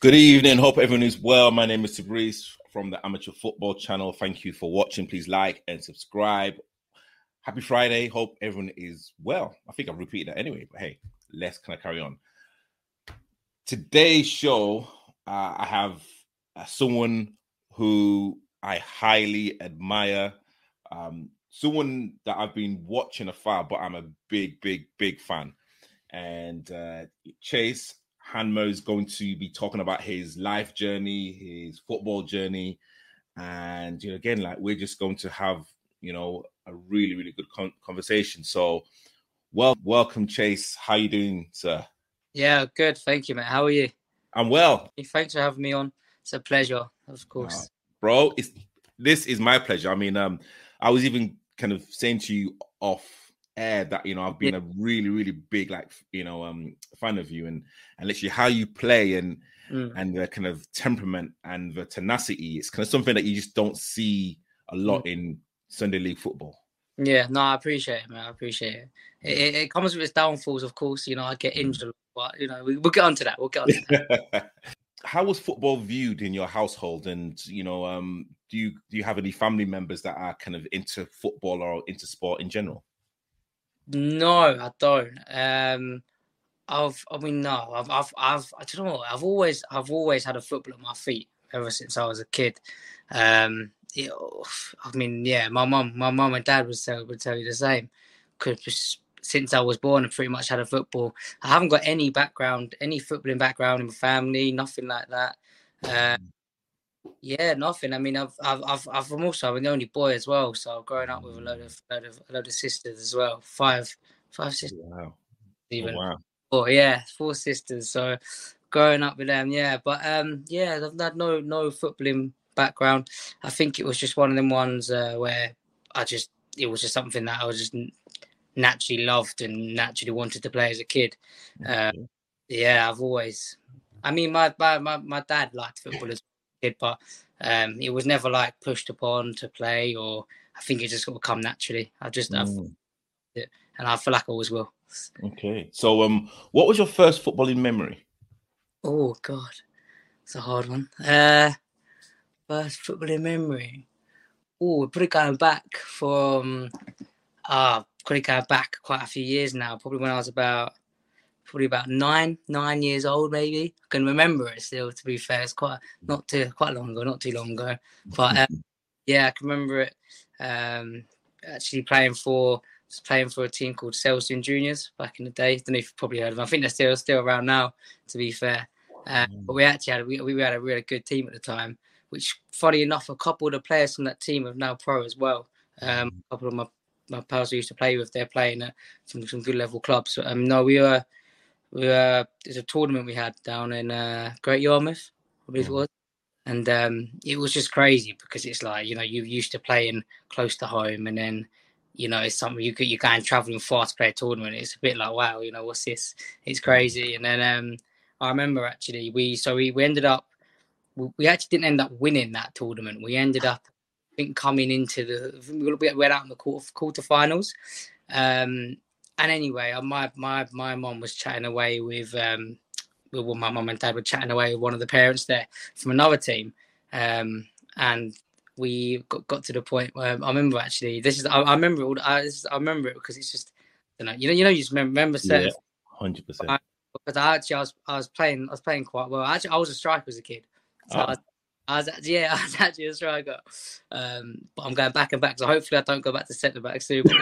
Good evening. Hope everyone is well. My name is Tabrice from the Amateur Football Channel. Thank you for watching. Please like and subscribe. Happy Friday. Hope everyone is well. I think I've repeated that anyway, but hey, let's kind of carry on. Today's show, uh, I have uh, someone who I highly admire, um, someone that I've been watching afar, but I'm a big, big, big fan. And uh, Chace Hanmer is going to be talking about his life journey, his football journey, and you know, again, like we're just going to have you know a really, really good con- conversation. So, well, welcome, Chace. How you doing, sir? Yeah, good. Thank you, mate. How are you? I'm well. Thanks for having me on. It's a pleasure, of course. Uh, bro, it's this is my pleasure. I mean, um, I was even kind of saying to you off air that you know I've been yeah. a really really big like you know um fan of you and and literally how you play and mm. and the kind of temperament and the tenacity it's kind of something that you just don't see a lot mm. in Sunday league football. Yeah, no, I appreciate it, man. I appreciate it. It, it, it comes with its downfalls, of course. You know, I get mm. injured, but you know, we, will get onto that. We'll get onto that. how was football viewed in your household and you know um do you do you have any family members that are kind of into football or into sport in general no, I don't. Um, I've, I mean, no, I've, I've, I've, I don't know. I've always, I've always had a football at my feet ever since I was a kid. Um, I mean, yeah, my mum, my mum and dad would tell, would tell you the same. Because since I was born, I pretty much had a football. I haven't got any background, any footballing background in my family, nothing like that. Uh, yeah, nothing. I mean, I've, I've, I've, I've I'm also I'm the only boy as well, so I've grown up with a load of, load of, a load of sisters as well. Five, five sisters. Wow. Oh, Even. Oh, wow. Four, yeah, four sisters. So growing up with them, yeah. But um, yeah, I've had no no footballing background. I think it was just one of them ones uh, where I just it was just something that I was just naturally loved and naturally wanted to play as a kid. Uh, yeah, I've always. I mean, my my my, my dad liked football as kid, but um, it was never like pushed upon to play, or I think it just got to come naturally. I just, mm. it, and I feel like I always will. Okay, so um, what was your first footballing memory? Oh God, it's a hard one. Uh, first footballing memory. Oh, we're probably going back from ah, uh, probably going back quite a few years now. Probably when I was about probably about nine, nine years old, maybe. I can remember it still. To be fair, it's quite not too quite long ago, not too long ago. But um, yeah, I can remember it. Um, actually playing for playing for a team called Selsdon Juniors back in the day. I don't know if you've probably heard of them. I think they're still still around now. To be fair, uh, but we actually had we, we had a really good team at the time. Which, funny enough, a couple of the players from that team are now pro as well. Um, a couple of my my pals I used to play with, they're playing at some some good level clubs. Um, no, we were we uh, there's a tournament we had down in uh, Great Yarmouth, I believe it mm. was, and um, it was just crazy because it's like you know you used to playing close to home, and then you know it's something you you're going traveling far to play a tournament. It's a bit like wow, you know what's this? It's crazy. And then um, I remember actually we so we, we ended up we actually didn't end up winning that tournament. We ended up I think coming into the we went out in the quarter quarterfinals. Um, and anyway, uh, my my my mom was chatting away with um, well, my mom and dad were chatting away with one of the parents there from another team, um, and we got, got to the point where I remember actually this is I, I remember all I, I remember it because it's just you know you know you know you just remember certain hundred yeah, percent because I actually I was I was playing I was playing quite well. Actually I was a striker as a kid. So oh. I, was, I was actually, yeah, I was actually a striker. Um, but I'm going back and back, so hopefully I don't go back to centre back soon.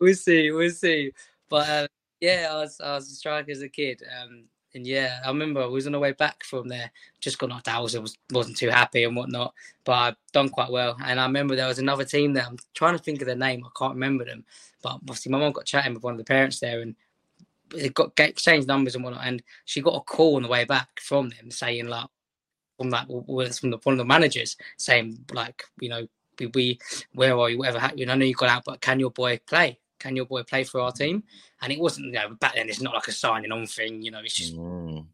we'll see, we'll see. But um, yeah, I was I was a striker as a kid. Um, and yeah, I remember I was on the way back from there, just got knocked out. I was, wasn't too happy and whatnot, but I've done quite well. And I remember there was another team there. I'm trying to think of their name. I can't remember them. But obviously, my mum got chatting with one of the parents there, and they got exchanged numbers and whatnot. And she got a call on the way back from them saying like, from that from the one of the managers saying like, you know, we, we where are you? Whatever happened? I know you got out, but can your boy play? can your boy play for our team? And it wasn't, you know, back then it's not like a signing on thing, you know, it's just mm.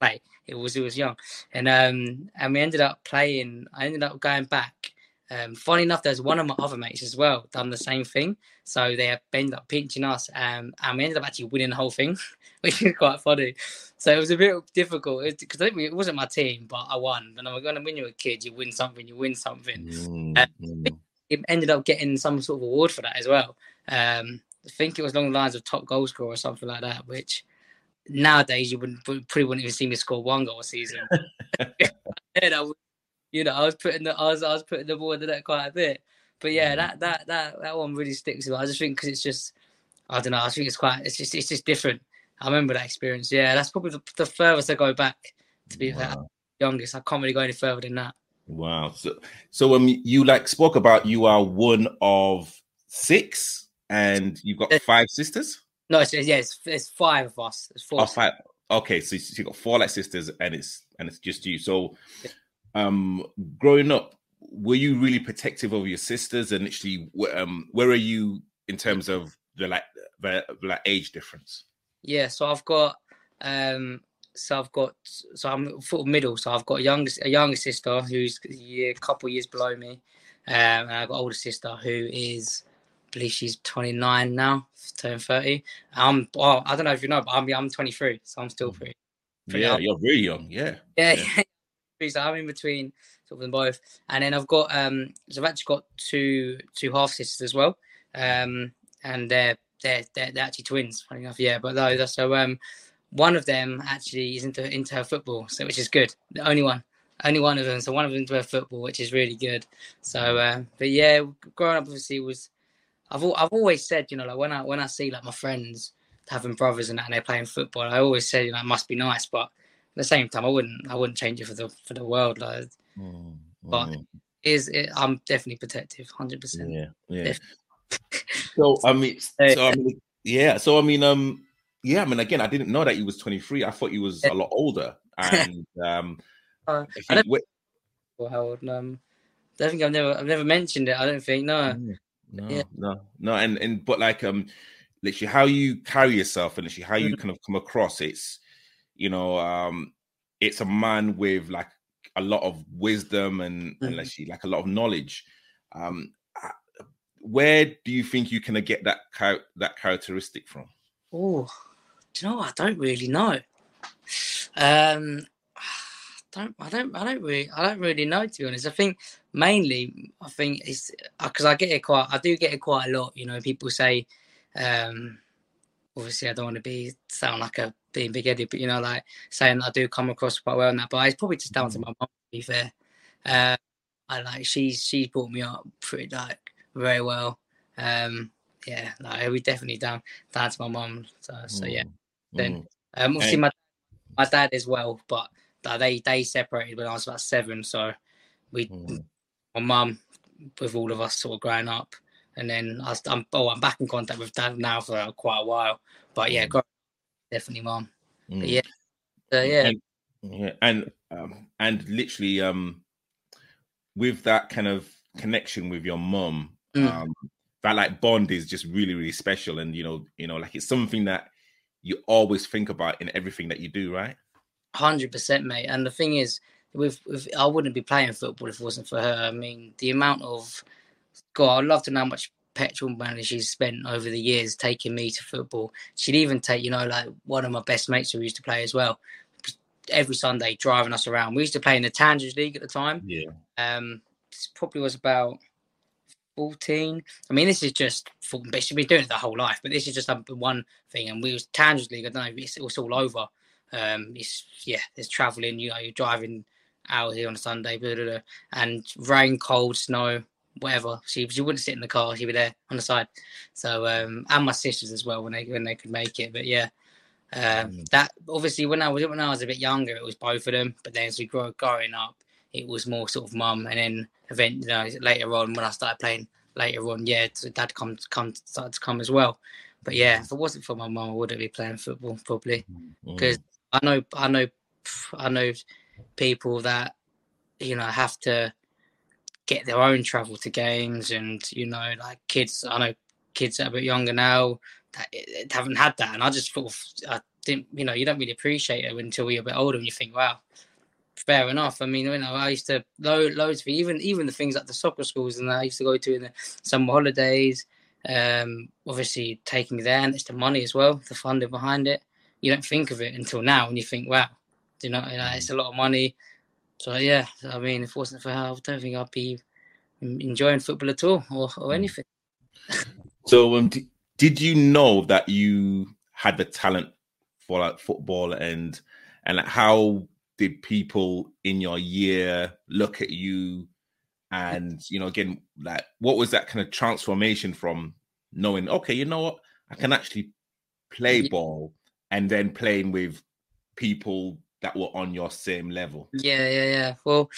play. It was, it was young. And, um, and we ended up playing, I ended up going back Um, funny enough, there's one of my other mates as well done the same thing. So they ended up pinching us, um, and we ended up actually winning the whole thing, which is quite funny. So it was a bit difficult because it wasn't my team, but I won. And I'm going to when you're a kid, you win something, you win something. Mm, um, It ended up getting some sort of award for that as well. Um, I think it was along the lines of top goal scorer or something like that, which nowadays you wouldn't probably wouldn't even see me score one goal a season. you know, I was putting the I was I was putting the ball in the net quite a bit. But yeah, mm. that that that that one really sticks with me. I just think because it's just I don't know. I think it's quite it's just it's just different. I remember that experience. Yeah, that's probably the, the furthest I go back. To be wow. youngest, I can't really go any further than that. Wow. So so um, you like spoke about you are one of six, and you've got five sisters. No, it's, yeah, it's, it's five of us. It's four. Oh, five. Okay, so you got four like sisters, and it's and it's just you. So um, growing up, were you really protective of your sisters? And actually, um, where are you in terms of the like the, the like age difference? Yeah, so I've got um, so I've got so I'm of middle. So I've got a younger a younger sister who's a year, couple years below me, um, and I've got older sister who is I believe she's 29 now, turn 30. I'm well, I don't know if you know, but I'm I'm 23, so I'm still mm. pretty. pretty yeah, young. you're very young. Yeah. Yeah, yeah. so I'm in between sort of them both. And then I've got um so I've actually got two two half sisters as well. Um and they're they're they're, they're actually twins, funny enough, yeah. But though so um one of them actually is into into her football, so which is good. The only one. Only one of them. So one of them her football, which is really good. So uh, but yeah, growing up obviously was I've I've always said, you know, like when I when I see like my friends having brothers and that and they're playing football, I always say, you know, it must be nice, but the same time, I wouldn't I wouldn't change it for the for the world. Like, mm, but mm. is it? I'm definitely protective, hundred percent. Yeah, yeah. so I mean, so I mean, yeah. So I mean, um, yeah. I mean, again, I didn't know that he was 23. I thought he was a lot older. And um, uh, I, don't how old? Um, I think I've never I've never mentioned it. I don't think no. No, yeah. no, no, and and but like um, literally how you carry yourself and literally how you mm. kind of come across. It's you know, um, it's a man with like a lot of wisdom and, mm-hmm. and actually like a lot of knowledge. Um, where do you think you can get that char- that characteristic from? Oh, do you know? I don't really know. Um, don't I don't I don't really I don't really know to be honest. I think mainly I think it's because uh, I get it quite I do get it quite a lot. You know, people say, um, obviously I don't want to be sound like a being big headed, but you know, like saying I do come across quite well in that. But it's probably just down to mm. my mom. To be fair, uh, I like she's she's brought me up pretty like very well. Um, yeah, like we definitely down down to my mom. So, so yeah. Mm. Then mm. um, obviously my my dad as well, but they they separated when I was about seven. So we, mm. my mum, with all of us sort of growing up, and then I, am oh I'm back in contact with dad now for quite a while. But yeah, mm definitely mom. Mm. yeah, uh, yeah, and, yeah, and um, and literally, um, with that kind of connection with your mom, mm. um, that like bond is just really, really special, and you know, you know, like it's something that you always think about in everything that you do, right? Hundred percent, mate. And the thing is, with, with I wouldn't be playing football if it wasn't for her. I mean, the amount of God, I'd love to know how much petrol money she's spent over the years taking me to football. She'd even take, you know, like one of my best mates who used to play as well. Every Sunday, driving us around. We used to play in the Tandridge League at the time. Yeah. Um, this probably was about 14. I mean, this is just for, she's been doing it the whole life, but this is just one thing. And we was Tandridge League. I don't know. It's, it was all over. Um, it's yeah, there's traveling. You know, you're driving out here on a Sunday, blah, blah, blah, and rain, cold, snow whatever. She she wouldn't sit in the car; she'd be there on the side. So um, and my sisters as well when they when they could make it. But yeah, um, mm. that obviously when I was when I was a bit younger, it was both of them. But then as we grew growing up, it was more sort of mum. And then event you know later on when I started playing later on, yeah, dad come come started to come as well. But yeah, if it wasn't for my mum, I wouldn't be playing football probably because mm. I know I know I know people that you know have to get their own travel to games and you know like kids i know kids that are a bit younger now that eh, eh, haven't had that and i just thought i didn't you know you don't really appreciate it until you're a bit older and you think wow fair enough. I mean, you know, I used to load loads of even even the things like the soccer schools and I used to go to in the summer holidays. Um, obviously taking there and it's the money as well, the funding behind it. You don't think of it until now, and you think, wow, you know, it's mm. a lot of money. So yeah, I mean, if it wasn't for her, I don't think I'd be enjoying football at all or, or hmm. anything. so, um, d- did you know that you had the talent for like football and and how did people in your year look at you and you know again like what was that kind of transformation from knowing okay you know what i can actually play ball and then playing with people that were on your same level yeah yeah yeah well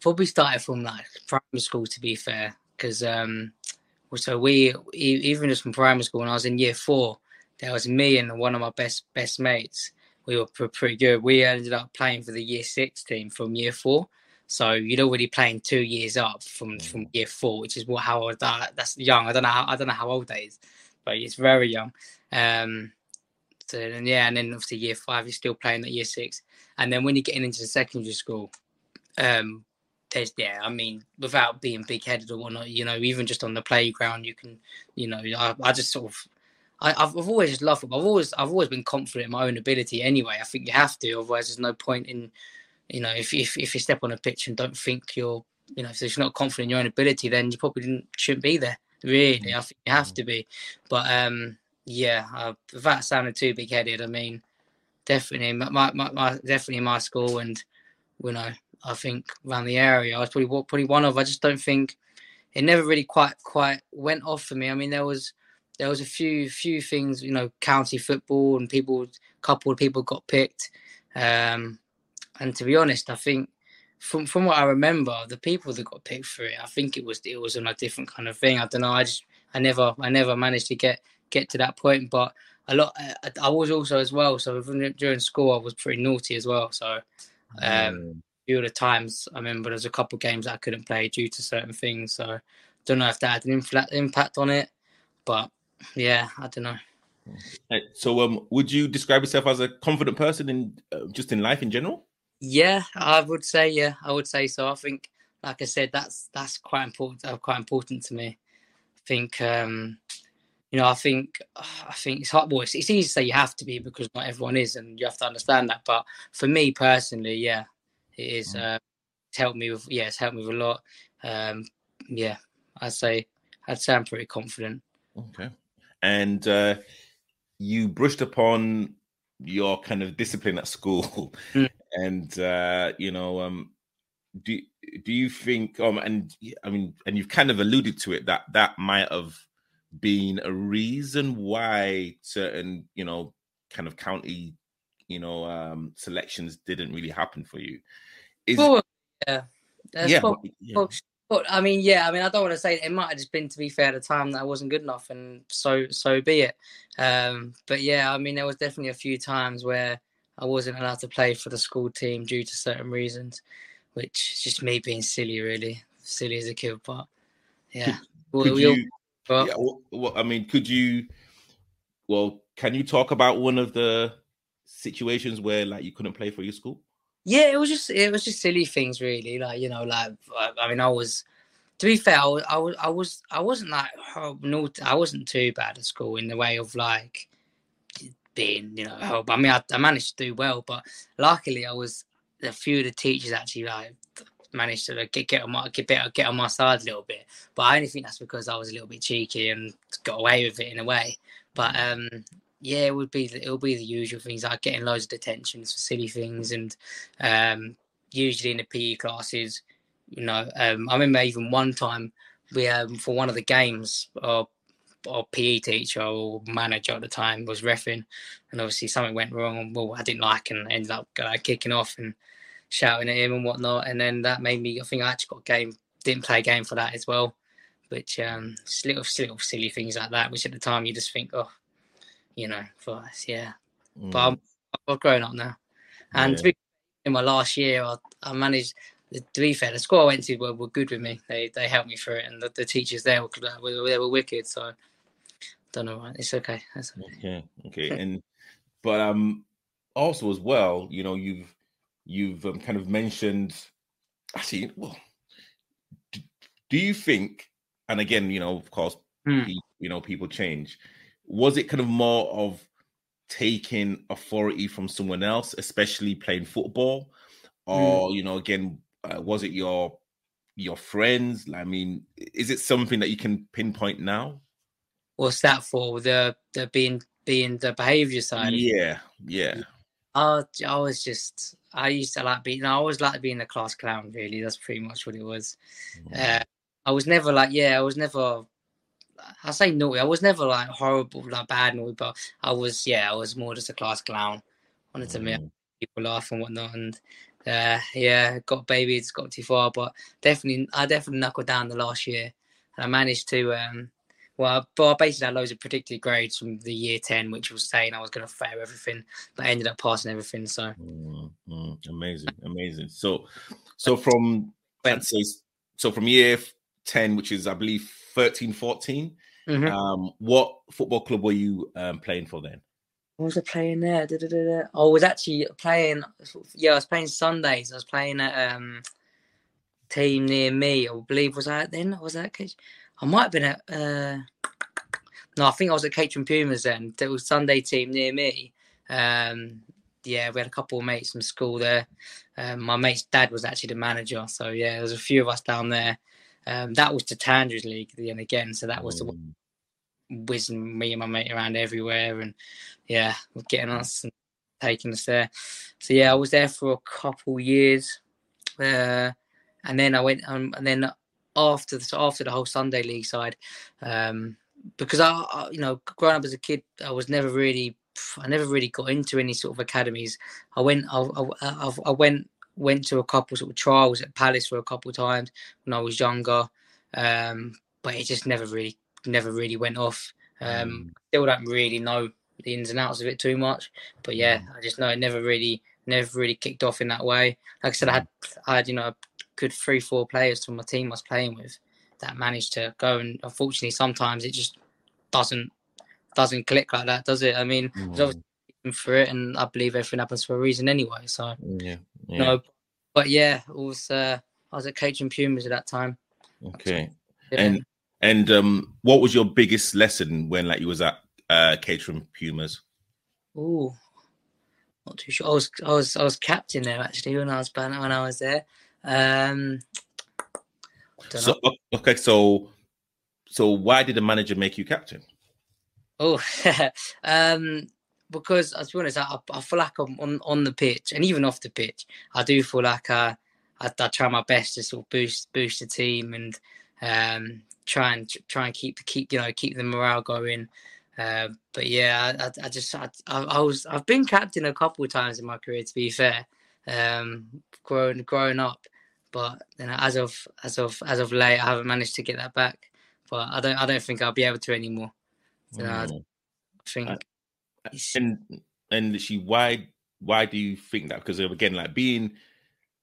probably started from like primary school to be fair because um so we even just from primary school when i was in year four there was me and one of my best best mates we were pretty good. We ended up playing for the year six team from year four. So you'd already playing two years up from from year four, which is what how old that that's young. I don't know how I don't know how old that is, but it's very young. Um, so and yeah, and then obviously year five, you're still playing at year six, and then when you're getting into the secondary school, um, there's yeah, I mean, without being big headed or whatnot, you know, even just on the playground, you can, you know, I, I just sort of I, have I've always loved football. I've always I've always been confident in my own ability. Anyway, I think you have to. Otherwise, there's no point in, you know, if if if you step on a pitch and don't think you're, you know, if you're not confident in your own ability, then you probably shouldn't be there. Really, I think you have to be. But um, yeah, uh, without sounding too big headed, I mean, definitely my, my, my definitely in my school and you know I think around the area I was probably probably one of I just don't think it never really quite quite went off for me. I mean there was there was a few few things, you know, county football and people, couple of people got picked. Um, and to be honest, I think from from what I remember, the people that got picked for it, I think it was it was on a different kind of thing. I don't know. I just I never I never managed to get get to that point. But a lot I, I was also as well. So during school, I was pretty naughty as well. So um, mm. a few of the times I remember there's a couple of games I couldn't play due to certain things. So don't know if that had an impact on it, but yeah, I don't know. So, um, would you describe yourself as a confident person in uh, just in life in general? Yeah, I would say. Yeah, I would say so. I think, like I said, that's that's quite important. Uh, quite important to me. I think, um, you know, I think, I think it's hard. Well, it's, it's easy to say you have to be because not everyone is, and you have to understand that. But for me personally, yeah, it is. Uh, it's helped me with. Yeah, it's helped me with a lot. Um, yeah, I'd say I'd say I'm pretty confident. Okay and uh, you brushed upon your kind of discipline at school, mm. and uh, you know, um, do do you think? Um, and I mean, and you've kind of alluded to it that that might have been a reason why certain, you know, kind of county, you know, um, selections didn't really happen for you. Is well, yeah, That's yeah, probably, yeah. But I mean, yeah, I mean, I don't want to say it might have just been to be fair at the time that I wasn't good enough, and so so be it. Um, but yeah, I mean, there was definitely a few times where I wasn't allowed to play for the school team due to certain reasons, which is just me being silly, really silly as a kid. But yeah, you, but, yeah well, well, I mean, could you? Well, can you talk about one of the situations where like you couldn't play for your school? Yeah, it was just it was just silly things, really. Like you know, like I mean, I was to be fair, I was I was I, was, I wasn't like oh, I wasn't too bad at school in the way of like being you know help. I mean, I, I managed to do well, but luckily I was a few of the teachers actually like managed to get get on my get, get on my side a little bit. But I only think that's because I was a little bit cheeky and got away with it in a way. But um, yeah, it would be it'll be the usual things like getting loads of detentions for silly things, and um, usually in the PE classes, you know, um, I remember even one time we um, for one of the games, our, our PE teacher or manager at the time was refing, and obviously something went wrong. Well, I didn't like, and ended up uh, kicking off and shouting at him and whatnot, and then that made me. I think I actually got game, didn't play a game for that as well, which um, little little silly things like that, which at the time you just think, oh you know, for us, yeah. Mm. But I'm, I've grown up now. And yeah. to be in my last year, I, I, managed. To be fair, the school I went to were, were good with me. They they helped me through it, and the, the teachers there were, were they were wicked. So don't know. It's okay. okay. Okay. Okay. and but um, also as well, you know, you've you've um, kind of mentioned. Actually, well, do, do you think? And again, you know, of course, Hmm. pe- you know, people change. Was it kind of more of taking authority from someone else, especially playing football, or you know, again, uh, was it your your friends? I mean, is it something that you can pinpoint now? What's that for? The the being being the behaviour side. Yeah, yeah. I, I was just I used to like being I always liked being a class clown really that's pretty much what it was Mm. uh, I was never like yeah I was never I say naughty I was never like horrible like bad naughty but I was yeah I was more just a class clown wanted to make Mm. people laugh and whatnot and uh, yeah got baby it's got too far but definitely I definitely knuckled down the last year and I managed to um well, but I basically had loads of predicted grades from the year 10, which was saying I was going to fail everything, but I ended up passing everything. So, Mm, mm, amazing, amazing. So, so from I'd say, so from year ten, which is I believe 13, 14, Mhm. um, what football club were you um, playing for then? What was I playing there? Da, da, da, da. I was actually playing. Yeah, I was playing Sundays. I was playing at um team near me. I believe was that then? Was that Cage? I might have been at. uh No, I think I was at Caterham Pumas then. There was Sunday team near me. Um Yeah, we had a couple of mates from school there. Um, my mate's dad was actually the manager, so yeah, there was a few of us down there. Um, that was the Tandridge League then again, so that was the Mm, whizzing me and my mate around everywhere and yeah getting us and taking us there so yeah i was there for a couple years uh, and then i went um, and then after the, after the whole sunday league side um, because I, I you know growing up as a kid i was never really i never really got into any sort of academies i went i, I, I, I went went to a couple sort of trials at palace for a couple of times when i was younger um, but it just never really never really went off. Um, Mm. Still don't really know the ins and outs of it too much, but yeah, I just know it never really, never really kicked off in that way. Like I said, I had, I had you know, good three, four players from my team I was playing with that managed to go, and unfortunately, sometimes it just doesn't doesn't click like that, does it? I mean, there's mm, obviously for it, and I believe everything happens for a reason anyway. So yeah, yeah. no, but yeah, it was uh, I was at Caterham Pumas at that time. Okay. Yeah. And and um, what was your biggest lesson when like you was at uh, Caterham Pumas? Oh, not too sure. I was I was I was captain there actually when I was when I was there. Um, So know. okay, so so why did the manager make you captain? Oh, um, because to be honest, I, I feel like I'm on on the pitch and even off the pitch. I do feel like I I, I try my best to sort of boost boost the team and um try and try and keep keep you know keep the morale going. Uh, but yeah, I, I- just I, I I was I've been captain a couple of times in my career. To be fair, um, growing growing up, but you know, as of as of as of late, I haven't managed to get that back. But I don't I don't think I'll be able to anymore. So I Mm. think Uh, And and she why why do you think that? Because again, like being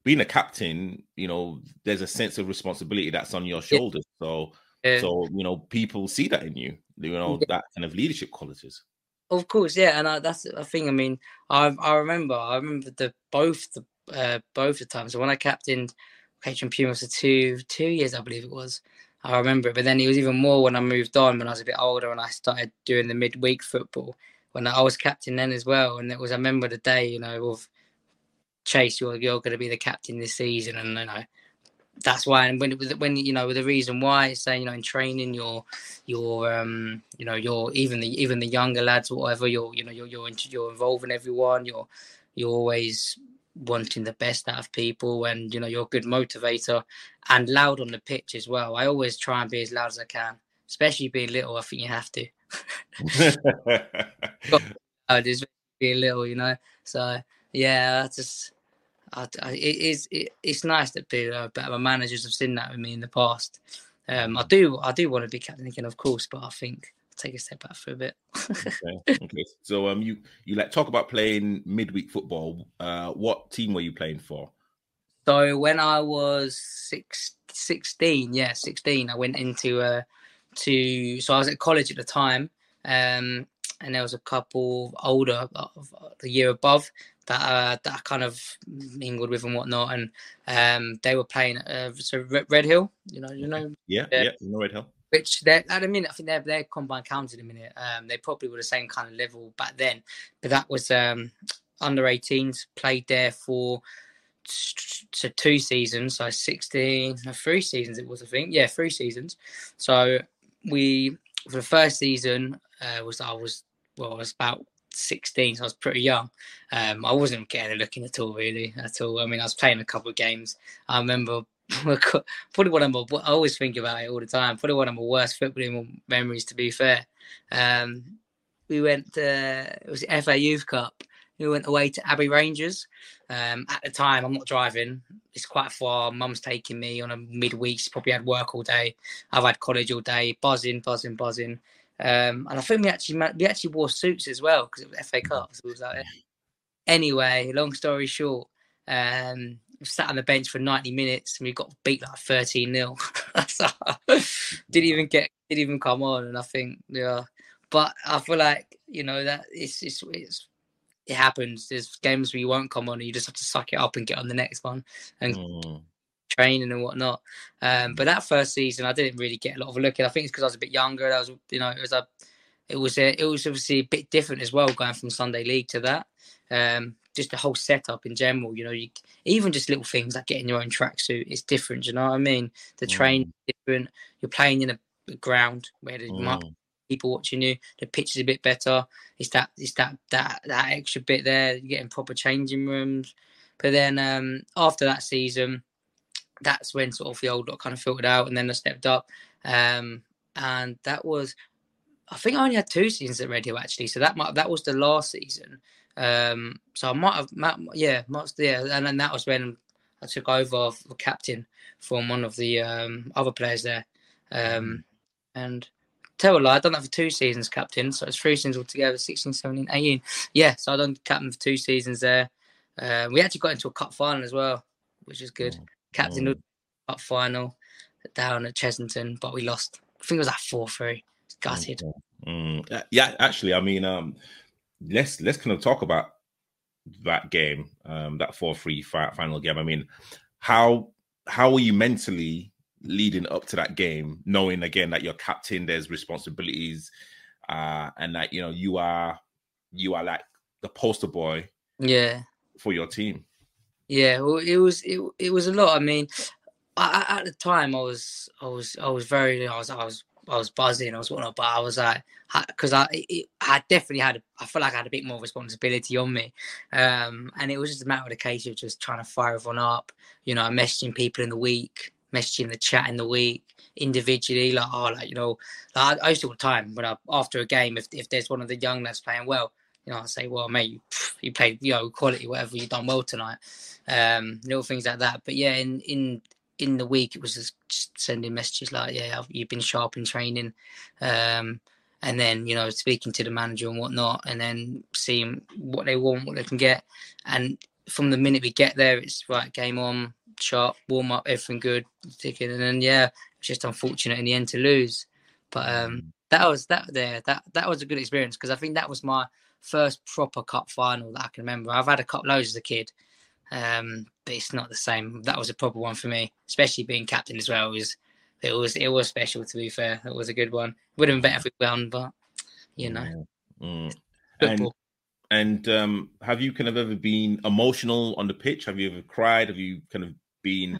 being a captain, you know, there's a sense of responsibility that's on your Yeah. shoulders. So uh, so you know, people see that in you, you know, Yeah. that kind of leadership qualities. Of course, yeah, and I, that's a thing. I mean, I I remember I remember the both the uh, both the times. So when I captained Caterham Pumas for two two years, I believe it was. I remember it, but then it was even more when I moved on when I was a bit older and I started doing the midweek football when I was captain then as well. And it was I remember the day, you know, of Chace, you're you're going to be the captain this season, and you know that's why. And when when you know the reason why, saying you know in training, your your um you know you're even the even the younger lads whatever you're you know you're you're, you're involving everyone you're you're always wanting the best out of people and you know you're a good motivator and loud on the pitch as well. I always try and be as loud as i can especially being little i think you have to. Just being little you know? So yeah I just I, I, it is it, it's nice that people uh, but my managers. Have seen that with me in the past. Um, I do I do want to be captain again, of course, but I think take a step back for a bit. okay. okay. So um you you like talk about playing midweek football. Uh what team were you playing for? so when I was six, 16, yeah, 16, I went into uh to so I was at college at the time, um, and there was a couple older the year above that uh, that I kind of mingled with and whatnot, and um, they were playing uh, so Redhill, you know, you know, yeah, yeah, yeah you know Redhill. Which they're at minute, I think they're they're Combined Counties a minute. Um, they probably were the same kind of level back then, but that was um under 18s played there for two seasons, so 16, no, three seasons it was, I think. Yeah, three seasons. So we, for the first season, uh, was I was, well, I was about 16, so I was pretty young. Um, I wasn't getting a at all, really, at all. I mean, I was playing a couple of games. I remember probably one of my, I always think about it all the time, probably one of my worst footballing memories, to be fair. Um, we went, uh, it was the FA Youth Cup we went away to Abbey Rangers. Um, at the time, I'm not driving. It's quite far. Mum's taking me on a midweek. She's probably had work all day. I've had college all day, buzzing, buzzing, buzzing. Um, and I think we actually we actually wore suits as well because it was FA Cup. So it was like, anyway, long story short, um, sat on the bench for 90 minutes and we got beat like 13 0. so, didn't even get, didn't even come on. And I think, yeah, but I feel like, you know, that it's, it's, it's it happens. There's games where you won't come on, and you just have to suck it up and get on the next one and mm. training and whatnot. Um, but that first season, I didn't really get a lot of a look at. I think it's because I was a bit younger. I was, you know, it was a, it was a, it was obviously a bit different as well, going from Sunday League to that. Um, just the whole setup in general, you know, you even just little things like getting your own tracksuit is different. You know what I mean? The mm. train different. You're playing in a ground where the mm people watching you. The pitch is a bit better. It's that it's that that that extra bit there. You're getting proper changing rooms. But then um, after that season, that's when sort of the old lot kind of filtered out, and then I stepped up. Um, and that was, I think I only had two seasons at Redhill actually. So that might that was the last season. Um, so I might have, yeah, might, yeah, and then that was when I took over the captain from one of the um, other players there. Um, and tell a lie, I've done that for two seasons, captain. So it's three seasons altogether 16, 17, 18. Yeah, so I've done captain for two seasons there. Uh, we actually got into a cup final as well, which is good. Mm. Captain mm. cup final down at Chessington, but we lost. I think it was like 4 3. Gutted. Mm. Yeah, actually, I mean, um, let's let's kind of talk about that game, um, that 4 3 final game. I mean, how how were you mentally leading up to that game, knowing again that you're captain, there's responsibilities, uh, and that you know you are you are like the poster boy, yeah, for your team. Yeah, well, it was it, it was a lot. I mean, I, at the time, I was I was I was very I was I was I was buzzing. I was whatnot, but I was like, because I it, I definitely had I felt like I had a bit more responsibility on me, um, and it was just a matter of the case of just trying to fire everyone up. You know, messaging people in the week, messaging the chat in the week individually, like oh, like you know, like I, used to all the time when I after a game, if if there's one of the young lads playing well, you know, I say, well, mate, you, you played, you know, quality, whatever, you done well tonight, um, little things like that. But yeah, in in in the week, it was just, sending messages like, yeah, you've been sharp in training, um, and then you know, speaking to the manager and whatnot, and then seeing what they want, what they can get, and from the minute we get there, it's right, game on sharp, warm up, everything good, ticking, and then yeah, it's just unfortunate in the end to lose. But um, mm. that was that there that that was a good experience because I think that was my first proper cup final that I can remember. I've had a cup loads as a kid, um, but it's not the same. That was a proper one for me, especially being captain as well. It was it was it was special to be fair. It was a good one. Would have been better if we won, but you know. Mm. And and um, have you kind of ever been emotional on the pitch? Have you ever cried? Have you kind of been,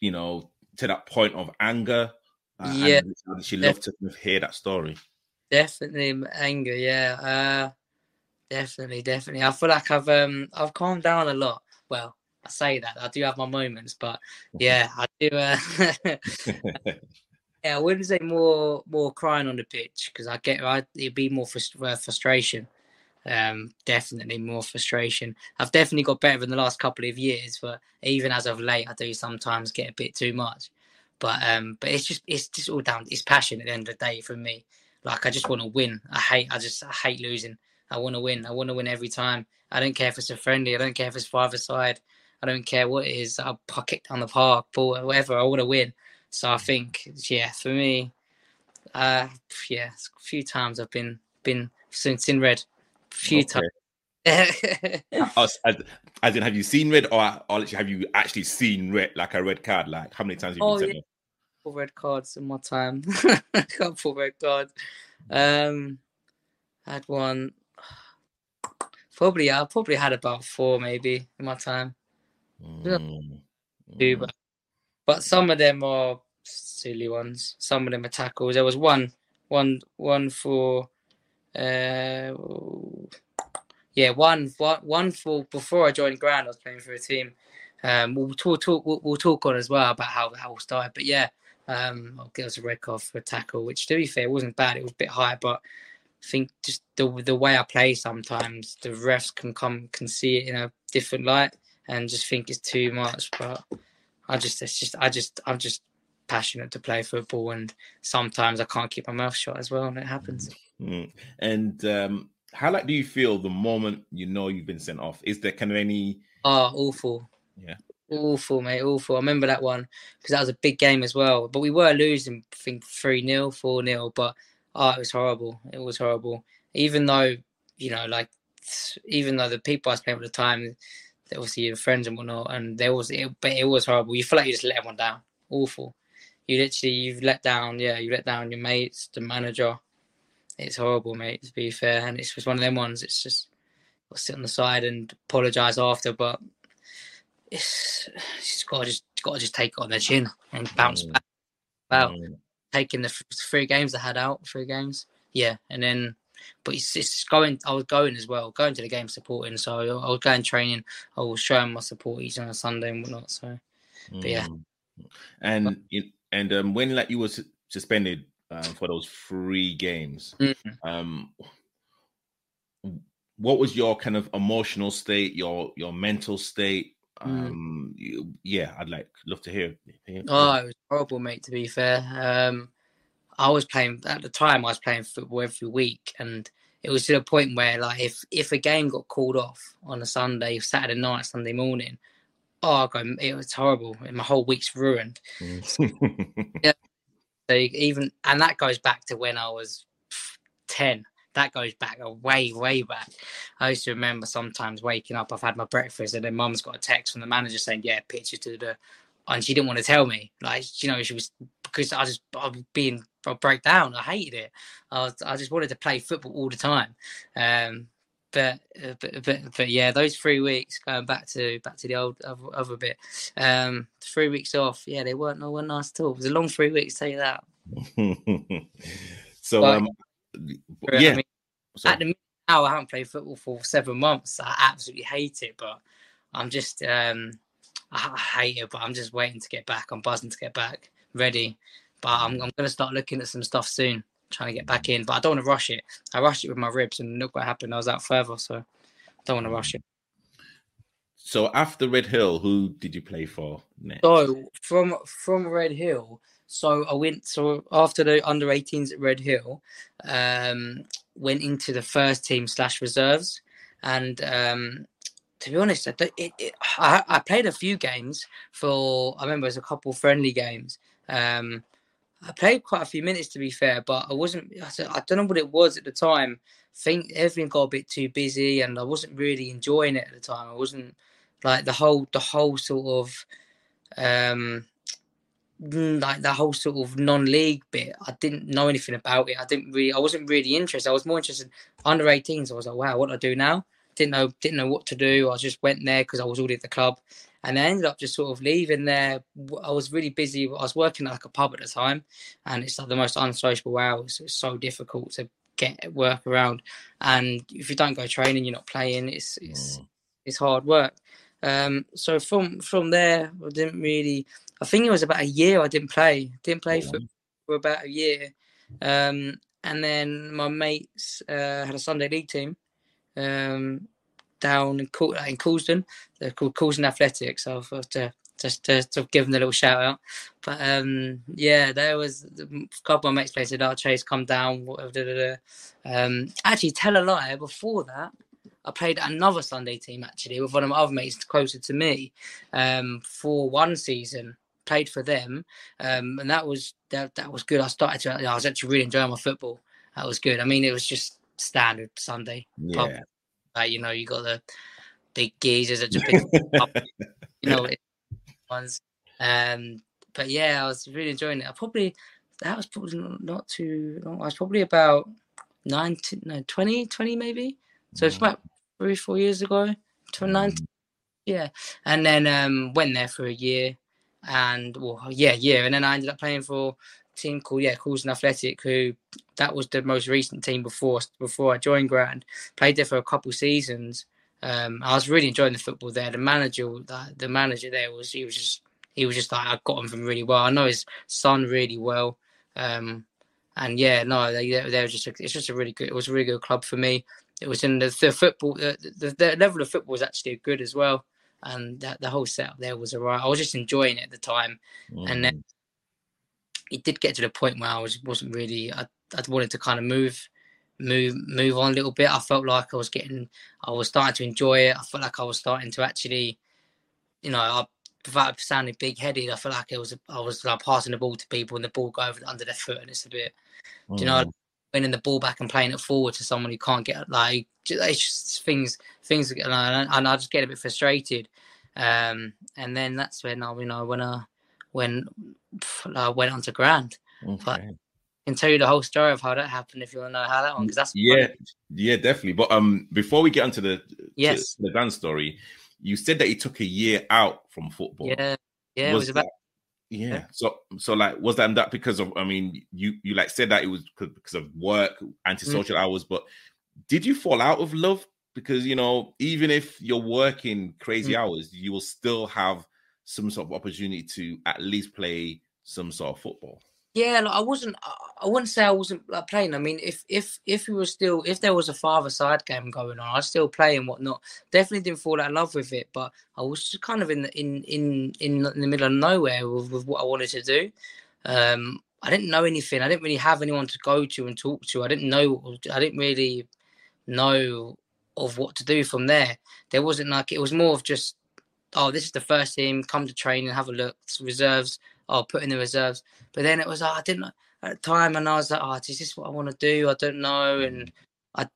you know, to that point of anger. Uh, yeah, she loved to hear that story. Definitely anger. Yeah, uh, definitely, definitely. I feel like I've um I've calmed down a lot. Well, I say that I do have my moments, but yeah, I do. Uh, yeah, I wouldn't say more more crying on the pitch because I get I it'd be more frust- uh, frustration um, definitely more frustration. I've definitely got better in the last couple of years, but even as of late, I do sometimes get a bit too much. But um, but it's just it's just all down. It's passion at the end of the day for me. Like I just want to win. I hate. I just I hate losing. I want to win. I want to win every time. I don't care if it's a friendly. I don't care if it's five side. I don't care what it is. I'll kick down the park, ball, whatever. I want to win. So I think, yeah, for me, uh, yeah, a few times I've been been since in red few okay. times. as, as, as, in, have you seen red, or, or have you actually seen red, like a red card? Like, how many times have you oh, been yeah. Couple red cards in my time. a couple red cards. Um, had one. Probably, I probably had about four, maybe in my time. Mm. Two, but, but some of them are silly ones. Some of them are tackles. There was one, one, one for. Uh, yeah, one, one, one for before I joined Grand, I was playing for a team. Um, we'll talk, talk we'll, we'll, talk on as well about how how it started. But yeah, um, I'll give us a red card for a tackle, which to be fair wasn't bad. It was a bit high, but think just the the way I play sometimes the refs can come can see it in a different light and just think it's too much. But I just it's just I just I'm just passionate to play football and sometimes I can't keep my mouth shut as well and it happens. Mm-hmm. And um how like do you feel the moment you know you've been sent off? Is there kind of any? Oh, awful. Yeah. Awful, mate. Awful. I remember that one because that was a big game as well. But we were losing, I think three 0 four 0 But oh, it was horrible. It was horrible. Even though you know, like, even though the people I was playing at the time, they obviously your friends and whatnot, and there was, it, but it was horrible. You feel like you just let everyone down. Awful. You literally, you've let down. Yeah, you let down your mates, the manager it's horrible, mate. To be fair, and it's just one of them ones. It's just I'll sit on the side and apologise after, but it's, it's got to just got to just take it on the chin and bounce mm. back. Well, mm. Taking the three games I had out, three games, yeah, and then. But it's, it's going. I was going as well, going to the game supporting. So I was going training. I was showing my support each on a Sunday and whatnot. So, but yeah. Mm. And and um, when like you were suspended um, for those three games. Mm-hmm. Um, what was your kind of emotional state, your your mental state? Mm. Um, you, yeah, I'd like love to hear. hear. Oh, it was horrible, mate. To be fair, um, I was playing at the time. I was playing football every week, and it was to the point where, like, if if a game got called off on a Sunday, Saturday night, Sunday morning, oh, it was horrible. My whole week's ruined. Mm. yeah, so even and that goes back to when I was ten. That goes back way, way back. I used to remember sometimes waking up. I've had my breakfast, and then Mum's got a text from the manager saying, "Yeah, picture to the," and she didn't want to tell me. Like you know, she was because I just I was being I broke down. I hated it. I was, I just wanted to play football all the time. Um, but, uh, but, but but yeah, those three weeks going back to back to the old other, other bit, um, three weeks off. Yeah, they weren't no one nice at all. It was a long three weeks, tell you that. so but, um, yeah. I mean, at the minute now, I haven't played football for seven months. I absolutely hate it, but I'm just um, I, I hate it, but I'm just waiting to get back. I'm buzzing to get back, ready. But I'm I'm gonna start looking at some stuff soon trying to get back in, but I don't want to rush it. I rushed it with my ribs, and look what happened. I was out further, so I don't want to rush it. So after Redhill, who did you play for next? So from from Redhill, so I went so after the under 18s at Redhill, um, went into the first team slash reserves, and um, to be honest, it, it, it, I, I, played a few games for. I remember it was a couple friendly games. Um, I played quite a few minutes to be fair, but I wasn't. I don't know what it was at the time. I think everything got a bit too busy, and I wasn't really enjoying it at the time. I wasn't like the whole the whole sort of um like the whole sort of non-league bit. I didn't know anything about it. I didn't really. I wasn't really interested. I was more interested under 18s. I was like, wow, what do I do now? Didn't know. Didn't know what to do. I just went there because I was already at the club and I ended up just sort of leaving there. I was really busy. I was working at like a pub at the time, and it's like the most unsociable hours. It's so difficult to get work around, and if you don't go training, you're not playing. It's it's mm. it's hard work. Um, so from from there, I didn't really. I think it was about a year I didn't play. Didn't play for for about a year, um, and then my mates uh, had a Sunday league team. Um, down in, in Coulsdon. They're called Coulsdon Athletics. So I've to just to, to, give them a little shout out. But um, yeah, there was a couple of mates played said, "Oh, Chace, come down." Whatever. Da, da, da. Um, actually, tell a lie. Before that, I played another Sunday team actually with one of my other mates closer to me um, for one season. Played for them, um, and that was that, that was good. I started to. I was actually really enjoying my football. That was good. I mean, it was just standard Sunday. Yeah like you know you got the big geezers that just pick you know ones. Um, but yeah, I was really enjoying it. I probably that was probably not too long. I was probably about 19, no, 20, 20 maybe. So it's mm. about three, four years ago, 2019. Mm. Yeah. And then um, went there for a year and, well, yeah, year. And then I ended up playing for a team called, yeah, Coulsdon Athletic, who that was the most recent team before before I joined Grand. Played there for a couple seasons. Um, I was really enjoying the football there. The manager, the, the manager there was, he was just, he was just like, I got him from really well. I know his son really well. Um, and yeah, no, they they were just a, it's just a really good. It was a really good club for me. It was in the, the football. The, the, the level of football was actually good as well, and that, the whole setup there was alright. I was just enjoying it at the time, mm. and then mm. it did get to the point where I was wasn't really. I I wanted to kind of move move move on a little bit. I felt like I was getting, I was starting to enjoy it. I felt like I was starting to actually, you know, I, without sounding big headed, I felt like it was I was like passing the ball to people and the ball go over under their foot, and it's a bit, mm. you know. Winning the ball back and playing it forward to someone who can't get like it's just things things, and I, and I just get a bit frustrated. Um, and then that's when I, you know, when I when I went on to Grand, okay. but can tell you the whole story of how that happened if you want to know how that one because that's yeah funny. yeah definitely but um before we get onto the yes the dance story you said that you took a year out from football yeah yeah was it was about yeah. yeah. So so like was that that because of I mean you you like said that it was because of work, antisocial mm. hours, but did you fall out of love? Because you know, even if you're working crazy mm. hours, you will still have some sort of opportunity to at least play some sort of football. Yeah, like I wasn't. I wouldn't say I wasn't like, playing. I mean, if if if we were still, if there was a father side game going on, I was still play and whatnot. Definitely didn't fall out of love with it, but I was just kind of in the, in in in the middle of nowhere with, with what I wanted to do. Um, I didn't know anything. I didn't really have anyone to go to and talk to. I didn't know. I didn't really know of what to do from there. There wasn't like it was more of just, oh, this is the first team. Come to train and have a look. It's reserves. I'll put in the reserves. But then it was, oh, I didn't at the time, and I was like, oh, is this what I want to do? I don't know. And I,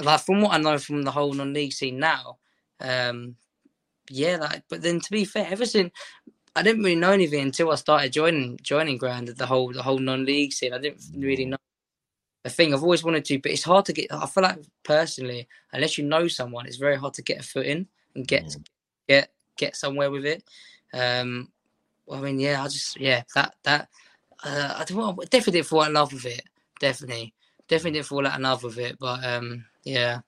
like from what I know from the whole non-league scene now, um, yeah. Like, but then to be fair, ever since I didn't really know anything until I started joining joining Grand the whole the whole non-league scene. I didn't really know a thing. I've always wanted to, but it's hard to get. I feel like personally, unless you know someone, it's very hard to get a foot in and get mm. get get somewhere with it. Um, I mean, yeah, I just yeah that that uh, I don't know, definitely didn't fall in love with it. Definitely, definitely didn't fall out in love with it. But um, yeah,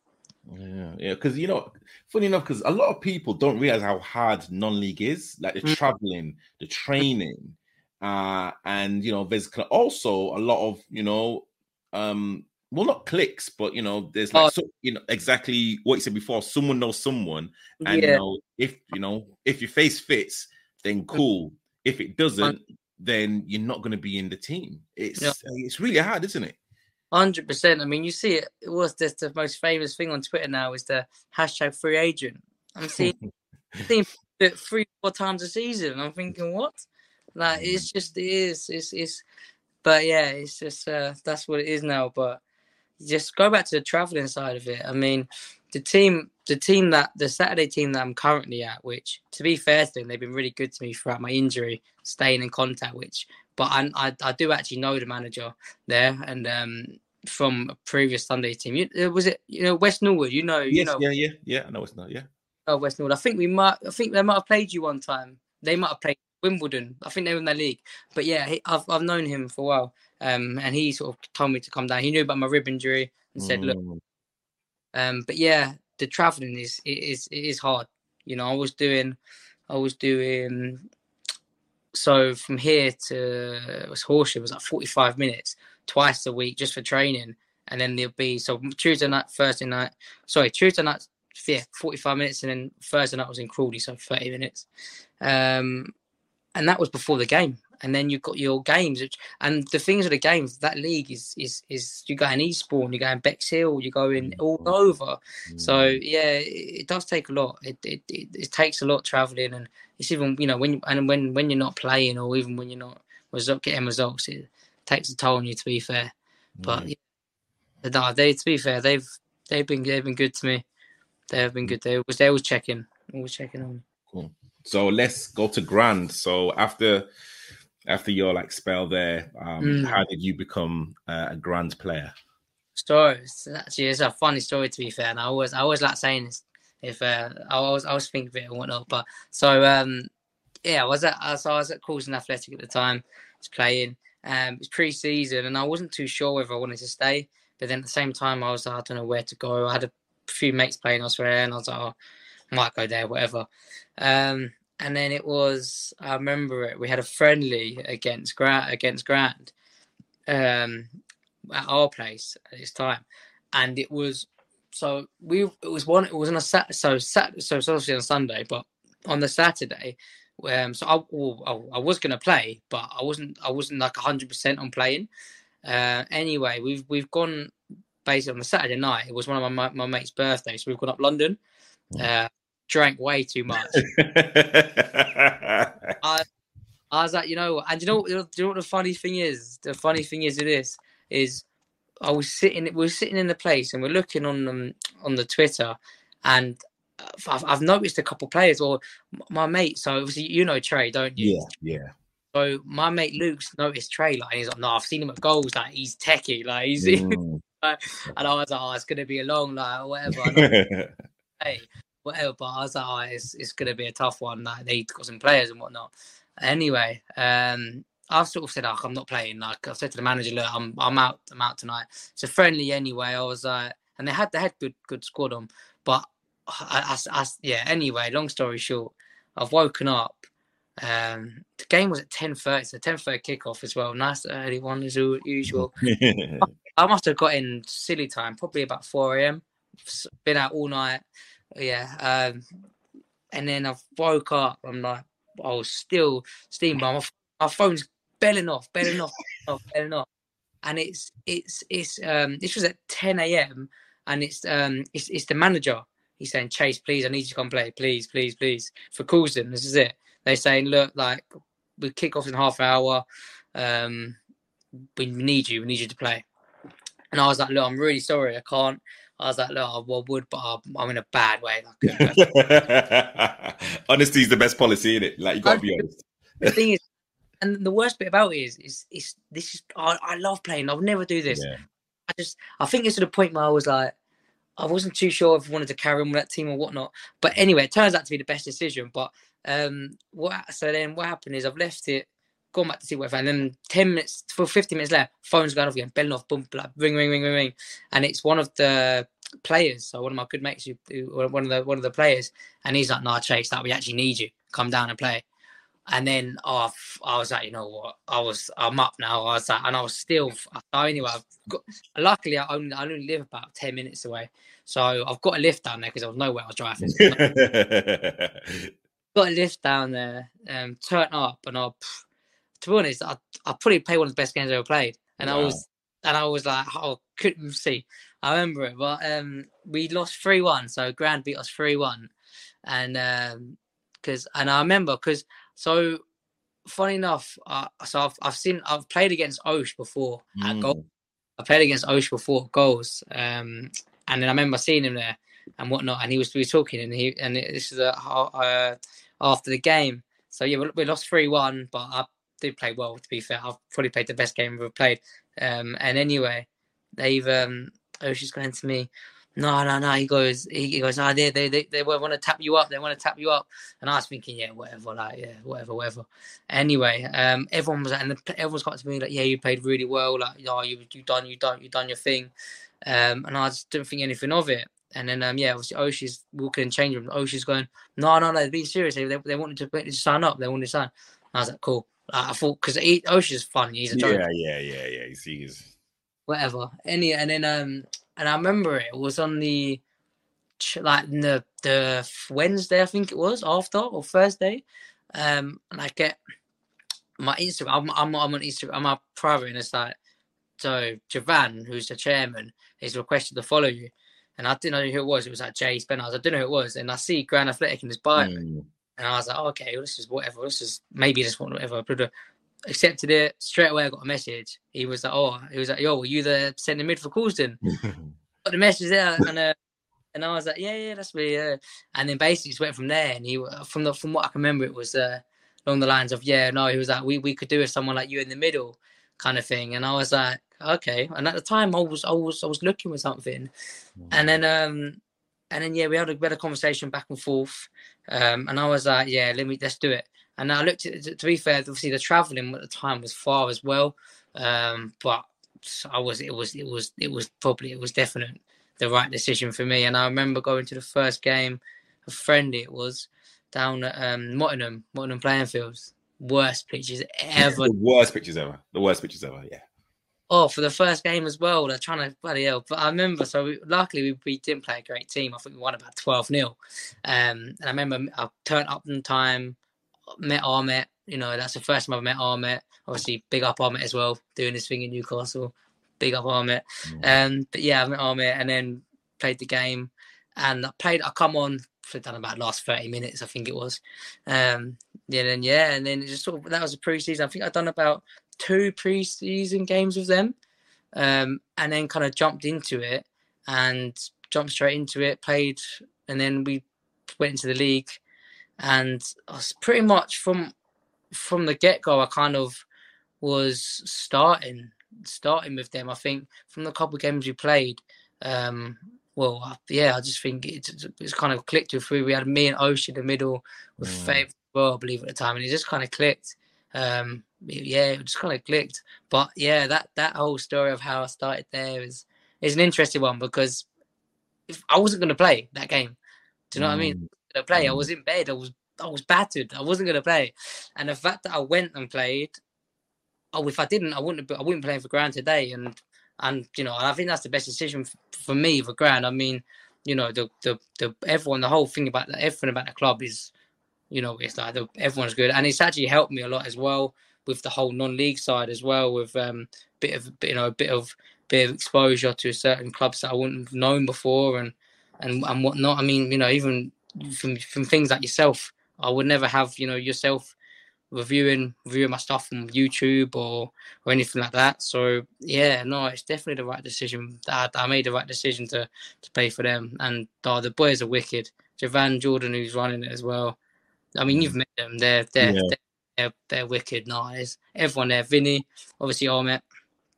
yeah, yeah, because you know, funny enough, because a lot of people don't realize how hard non-league is, like the mm. traveling, the training, uh, and you know, there's also a lot of you know, um, well, not clicks, but you know, there's like, oh. so, you know, exactly what you said before. Someone knows someone, and yeah. you know, if you know, if your face fits, then mm. cool. If it doesn't, then you're not going to be in the team. It's yeah. it's really hard, isn't it? Hundred percent. I mean, you see it. It was just the most famous thing on Twitter now is the hashtag free agent. I'm seeing, seeing it three, four times a season. I'm thinking, what? Like, it's mm. just it is. It's it's. But yeah, it's just uh, that's what it is now. But just go back to the traveling side of it. I mean, the team, the team that the Saturday team that I'm currently at, which to be fair to them, they've been really good to me throughout my injury, staying in contact. Which, but I, I, I do actually know the manager there, and um, from a previous Sunday team, you, uh, was it you know West Norwood? You know, yes, you know, yeah, yeah, yeah. I know it's not, yeah. Oh, West Norwood. I think we might. I think they might have played you one time. They might have played Wimbledon. I think they were in the league. But yeah, he, I've I've known him for a while. Um, and he sort of told me to come down. He knew about my rib injury and said, mm. "Look." Um, but yeah, the traveling is is is hard. You know, I was doing, I was doing. So from here to it was Horsham was like forty five minutes twice a week just for training, and then there'll be so Tuesday night, Thursday night. Sorry, Tuesday night, yeah, forty five minutes, and then Thursday night was in Crawley, so thirty minutes. Um, and that was before the game and then you've got your games. Which, and the things of the games, that league is is is you go in Eastbourne, you go in Bexhill, you go in all mm. over. Mm. So yeah, it, it, does take a lot. It, it it, it takes a lot traveling, and it's even you know when and when when you're not playing or even when you're not result, getting results, it takes a toll on you. To be fair, but mm. yeah, no, they to be fair, they've they've been they've been good to me. they have been good. They was they always checking, always checking on. Cool. So let's go to Grand. So after after your like spell there, um, mm. how did you become uh, a Grand player? Story. Actually, it's a funny story to be fair. And I always I always like saying this. If uh, I was I was thinking of it and whatnot, but so um yeah, I was at so I was at Coulsdon Athletic at the time, was playing. Um, it was pre-season, and I wasn't too sure whether I wanted to stay. But then at the same time, I was like, I don't know where to go. I had a few mates playing elsewhere, and I was like, oh, I might go there, whatever. Um, and then it was, I remember it. We had a friendly against Grant, against Grand, um, at our place at this time, and it was so we it was one it was on a sat so sat so it's obviously on Sunday, but on the Saturday um, so I, well, I, was going to play, but I wasn't. I wasn't like hundred percent on playing. Uh, anyway, we've we've gone basically on the Saturday night. It was one of my my, my mate's birthdays, so we've gone up London. Uh, drank way too much. I, I was like, you know, and you know, you know what the funny thing is? The funny thing is, it is is I was sitting, we were sitting in the place, and we're looking on um, on the Twitter, and I've, I've noticed a couple players or my mate. So obviously you know Trey, don't you? Yeah, yeah. So my mate Luke's noticed Trey, like he's like, no, I've seen him at goals, like he's techie, like he's. Mm. and I was like, oh, it's gonna be a long, like whatever. hey, whatever. But I was like, oh, it's it's gonna be a tough one. Like they got some players and whatnot. Anyway, um, I've sort of said, oh, I'm not playing. Like I've said to the manager, look, I'm I'm out, I'm out tonight. It's a friendly anyway. I was like, and they had they had good good squad on, but I, I, I, yeah. Anyway, long story short, I've woken up. Um, the game was at ten thirty, so ten thirty kickoff as well. Nice early one as usual. I must have got in silly time, probably about four a.m. Been out all night, yeah. Um, and then I woke up. I'm like, I was still steam by my, my phone's belling off, belling off, off, belling off. And it's it's it's um this was at 10 a.m. and it's um it's it's the manager he's saying, Chace, please, I need you to come play, please, please, please. For Coulsdon, this is it. They're saying, look, like we kick off in half an hour. Um, we need you. We need you to play. And I was like, look, I'm really sorry, I can't. I was like, look, I would, but I'm in a bad way. Honesty is the best policy, isn't it? Like you got to be honest. the thing is, and the worst bit about it is, is, is this is I, I love playing. I'll never do this. Yeah. I just, I think it's to the point where I was like, I wasn't too sure if I wanted to carry on with that team or whatnot. But anyway, it turns out to be the best decision. But um, what so then what happened is I've left it, gone back to see whatever, and then ten minutes for fifty minutes left, phone's going off again, belling off, boom, like, ring, ring, ring, ring, ring, and it's one of the players. So one of my good mates, who, one of the one of the players, and he's like, "Nah, Chace, that we actually need you. Come down and play." And then oh, I was like, you know what? I was, I'm up now. I was like, and I was still. Anyway, I've got, luckily I only, I only live about ten minutes away, so I've got a lift down there because I was nowhere I was driving. got a lift down there, um, turn up, and I, to be honest, I, I probably played one of the best games I ever played, and wow. I was, and I was like, oh, couldn't see. I remember it, but um, we lost three one, so Grand beat us three one, and um, because and I remember because so funny enough, uh, so I've I've seen I've played against Osh before mm. at goal. I played against Osh before goals, um, and then I remember seeing him there and whatnot, and he was we were talking, and he and this is a, uh, after the game. So yeah, we, we lost three one, but I did play well. To be fair, I've probably played the best game I've ever played. Um, and anyway, they've um, Osh is going to me no, no, no. He goes, he, goes, oh, they, they, they, they want to tap you up. They want to tap you up. And I was thinking, yeah, whatever, like, yeah, whatever, whatever. Anyway, um, everyone was, and everyone's got to me like, yeah, you played really well. Like, oh, you, you done, you done, you done your thing. Um, and I just didn't think anything of it. And then, um, yeah, obviously, Oshie's walking in change room. Oshie's going, no, no, no, be serious. They, they wanted to, to sign up. They wanted to sign. And I was like, cool. I thought because Oshie's fun. He's a yeah, yeah, yeah, yeah. He's, he's whatever. Any and then um and I remember it was on the like the the Wednesday I think it was after or Thursday, um, and I get my Instagram. I'm, I'm, I'm on Instagram. I'm a private, and it's like so Javan, who's the chairman, is requested to follow you, and I didn't know who it was. It was like Jay Spence. I didn't know who it was, and I see Grand Athletic in his bio, mm. And I was like, oh, okay, well, this is whatever. This is maybe just whatever accepted it straight away. I got a message. He was like, "Oh, he was like, yo, were you the centre mid for Coulsdon?" got the message there, and uh, And I was like, yeah, yeah, that's me. Yeah. And then basically just went from there. And he, from the from what I can remember, it was uh, along the lines of, yeah, no, he was like, we we could do with someone like you in the middle, kind of thing. And I was like, okay. And at the time, I was I was I was looking for something, and then um, and then yeah, we had a better conversation back and forth. Um, and I was like, yeah, let me let's do it. And I looked at to be fair, obviously the traveling at the time was far as well. Um, but I was it was it was it was probably it was definite the right decision for me. And I remember going to the first game, a friendly it was down at um, Mottingham, Mottingham playing fields. Worst pitches ever. the worst pitches ever. The worst pitches ever. Yeah. Oh, for the first game as well. They're trying to bloody hell. But I remember, so we, luckily we, we, didn't play a great team. I think we won about 12 0. Um, and I remember I turned up in time, met Ahmet. You know, that's the first time I've met Ahmet. Obviously, big up Ahmet as well, doing his thing in Newcastle. Big up Ahmet. Mm. Um, but yeah, I met Ahmet and then played the game. And I played, I come on for done about last 30 minutes, I think it was. Um, yeah, then yeah, and then it just sort of that was a preseason. I think I'd done about two preseason games with them, um, and then kind of jumped into it and jumped straight into it. Played, and then we went into the league, and I was pretty much from from the get go. I kind of was starting starting with them. I think from the couple of games we played. Um, well, yeah, I just think it's, it's kind of clicked with We had me and Osh in the middle with mm. Faith, well, I believe at the time, and it just kind of clicked um, yeah, it just kind of clicked. But yeah, that that whole story of how I started there is is an interesting one because if I wasn't going to play that game, do you know mm. what I mean? To play, I mm. was in bed. I was I was battered. I wasn't going to play, and the fact that I went and played, oh, if I didn't, I wouldn't. I wouldn't play for Grand today, and and you know, I think that's the best decision for me for Grand. I mean, you know, the the the everyone, the whole thing about the, everything about the club is you know, it's like the, everyone's good, and it's actually helped me a lot as well with the whole non-league side as well, with um, bit of you know a bit of bit of exposure to certain clubs that I wouldn't have known before, and and and whatnot. I mean, you know, even from from things like yourself, I would never have you know yourself reviewing reviewing my stuff on YouTube or or anything like that. So yeah, no, it's definitely the right decision. I, I made the right decision to to pay for them, and uh, the boys are wicked. Javan Jordan, who's running it as well. I mean, you've met them. They're they're yeah. they're, they're, they're, wicked nice. Everyone there, Vinny, obviously Ahmet,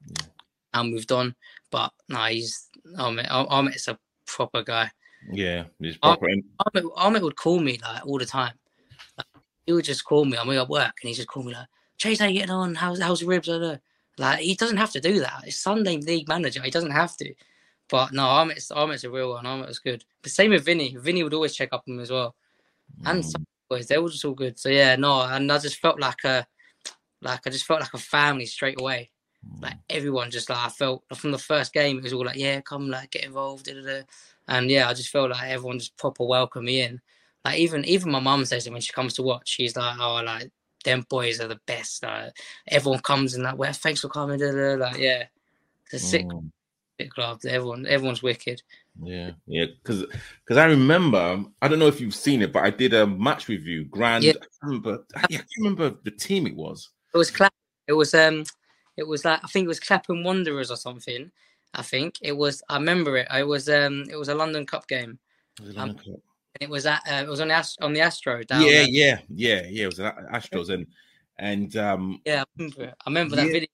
yeah. and moved on. But no, he's Ahmet. Ahmet's a proper guy. Yeah, he's proper. Ahmet, Ahmet would call me like all the time. Like, he would just call me. I'm at work, and he just call me like, "Chace, how you getting on? How's how's your ribs?" Like he doesn't have to do that. It's Sunday league manager. He doesn't have to. But no, Ahmet's Ahmet's a real one. Ahmet was good. But same with Vinny. Vinny would always check up on him as well. And mm boys. They were just all good. So yeah, no, and I just felt like a, like I just felt like a family straight away. Like everyone just like I felt from the first game, it was all like, yeah, come like get involved, da, da, da. and yeah, I just felt like everyone just proper welcome me in. Like even even my mum says it when she comes to watch, she's like, oh, like them boys are the best. Like, everyone comes and like, well, thanks for coming, da, da, like yeah, it's a sick, mm. sick club. Everyone everyone's wicked. Yeah, yeah, because because I remember I don't know if you've seen it, but I did a match review. Grand, yeah. I remember. I can't remember the team it was. It was Clap. It was um, it was like I think it was Clapham Wanderers or something. I think it was. I remember it. It was um, it was a London Cup game. It um, Cup. it was at uh, it was on the Ast- on the Astro. Down yeah, there. yeah, yeah, yeah. It was an Astros and and um. Yeah, I remember. It. I remember that yeah. video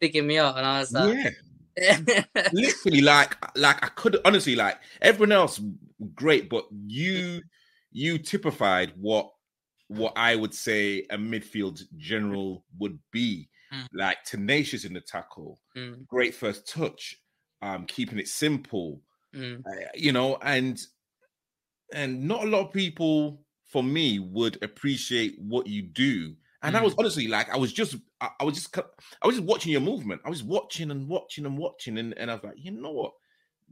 picking me up, and I was like, yeah literally like like I could honestly like everyone else great, but you you typified what what I would say a midfield general would be. Mm. Like tenacious in the tackle, mm. great first touch, um, keeping it simple, mm. uh, you know, and and not a lot of people for me would appreciate what you do and mm. I was honestly like, I was just, I, I, was just, I was just watching your movement. I was watching and watching and watching, and, and I was like, you know what,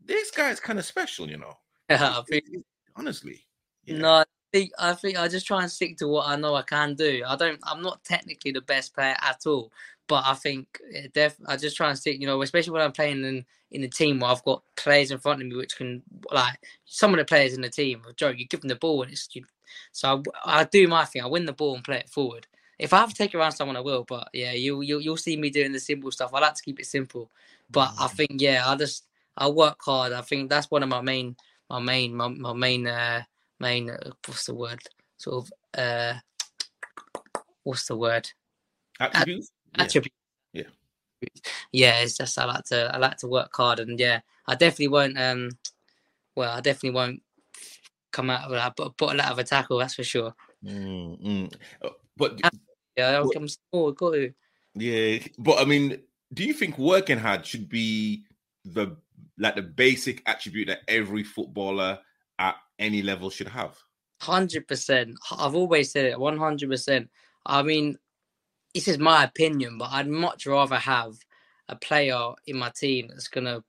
this guy's kind of special, you know. Yeah, think, honestly. Yeah. No, I think I think I just try and stick to what I know I can do. I don't. I'm not technically the best player at all, but I think def, I just try and stick. You know, especially when I'm playing in in a team where I've got players in front of me which can like some of the players in the team. Joe, you give them the ball and it's you, so I, I do my thing. I win the ball and play it forward if I have to take around someone, I will. But yeah, you you you'll see me doing the simple stuff. I like to keep it simple, but I mm. think yeah, I just I work hard. I think that's one of my main my main my, my main uh main uh, what's the word sort of uh what's the word Attributes? Yeah. attribute Yeah. yeah it's just i like to i like to work hard and yeah i definitely won't um well i definitely won't come out of that but bottle out of a tackle that's for sure Mm, mm. But ah, yeah Well- i'm small got to yeah, but I mean, do you think working hard should be the like the basic attribute that every footballer at any level should have? Hundred percent. I've always said it. One hundred percent. I mean, this is my opinion, but I'd much rather have a player in my team that's gonna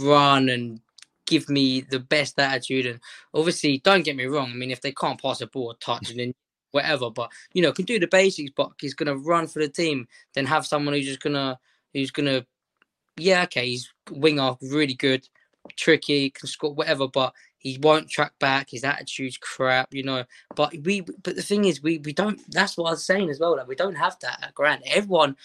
run and give me the best attitude. And obviously, don't get me wrong. I mean, if they can't pass a ball, or touch and then whatever, but you know, can do the basics. But he's gonna run for the team. Then have someone who's just gonna who's gonna, yeah, okay, he's winger, really good, tricky, can score whatever, but he won't track back. His attitude's crap, you know. But we, but the thing is, we we don't. That's what I was saying as well. Like we don't have that at Grand. Everyone,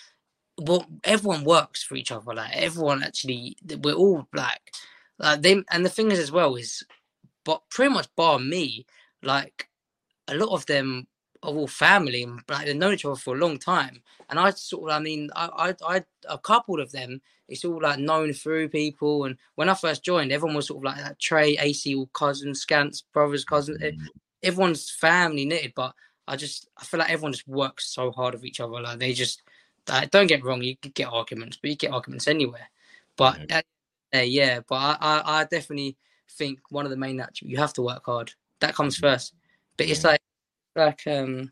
well, everyone works for each other. Like everyone actually, we're all like, like them. And the thing is as well is, but pretty much bar me, like a lot of them are all family and like they've known each other for a long time. And I sort of, I mean, I, I, I, a couple of them, it's all like known through people. And when I first joined, everyone was sort of like that Trey, AC, all cousins, Scants, brothers, cousins. Mm. Everyone's family knitted, but I just, I feel like everyone just works so hard with each other. Like they just, like, don't get me wrong, you could get arguments, but you get arguments anywhere. But Yeah. uh, yeah, but I, I, I definitely think one of the main attributes you have to work hard. That comes first. But it's Yeah. like, like um,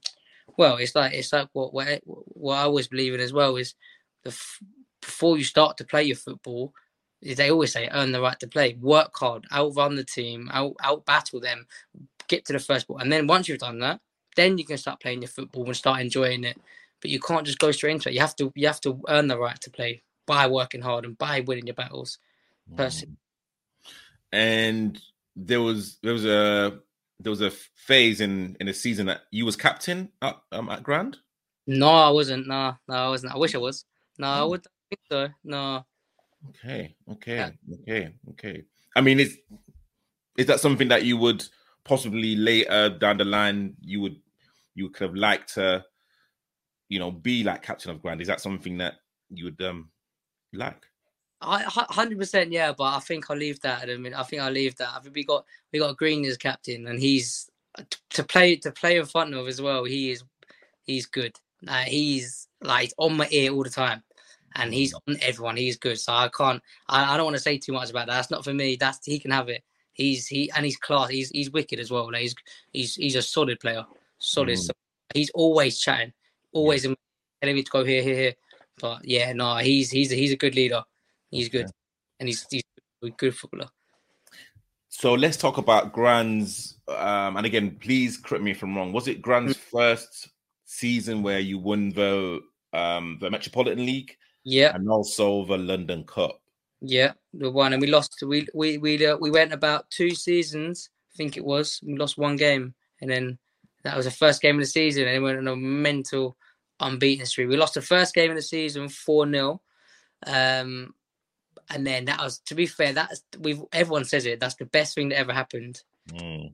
well, it's like it's like what what, what I always believe in as well is the f- before you start to play your football, they always say earn the right to play, work hard, outrun the team, out out battle them, get to the first ball, and then once you've done that, then you can start playing your football and start enjoying it. But you can't just go straight into it. You have to you have to earn the right to play by working hard and by winning your battles. Person. And there was there was a there was a phase in in a season that you was captain at um, at Grand. No, I wasn't. No, no, I wasn't. I wish I was. No, I Mm. would think so. No. Okay, okay, Yeah. okay, okay. I mean, is is that something that you would possibly later down the line you would you could have liked to, you know, be like captain of Grand? Is that something that you would um like? I hundred percent, yeah, but I think I'll leave that. I mean, I think I'll leave that. I think we got we got Green as captain, and he's to play to play in front of as well. He is he's good. Like he's like on my ear all the time, and he's on everyone. He's good, so I can't. I, I don't want to say too much about that. That's not for me. That's he can have it. He's he and he's class. He's he's wicked as well. Like he's he's he's a solid player. Solid. Mm. So he's always chatting, always in- telling me to go here, here, here. But yeah, no, he's he's he's a good leader. He's good, and he's he's a good footballer. So let's talk about Grand's. Um, and again, please correct me if I'm wrong. Was it Grand's first season where you won the um the Metropolitan League Yeah, and also the London Cup? yeah, the one, and we lost. We we we uh, we went about two seasons, I think it was. We lost one game, and then that was the first game of the season, and we went on a mental unbeaten streak. We lost the first game of the season four 0 um, and then that was to be fair. That's we've everyone says it. That's the best thing that ever happened. Mm,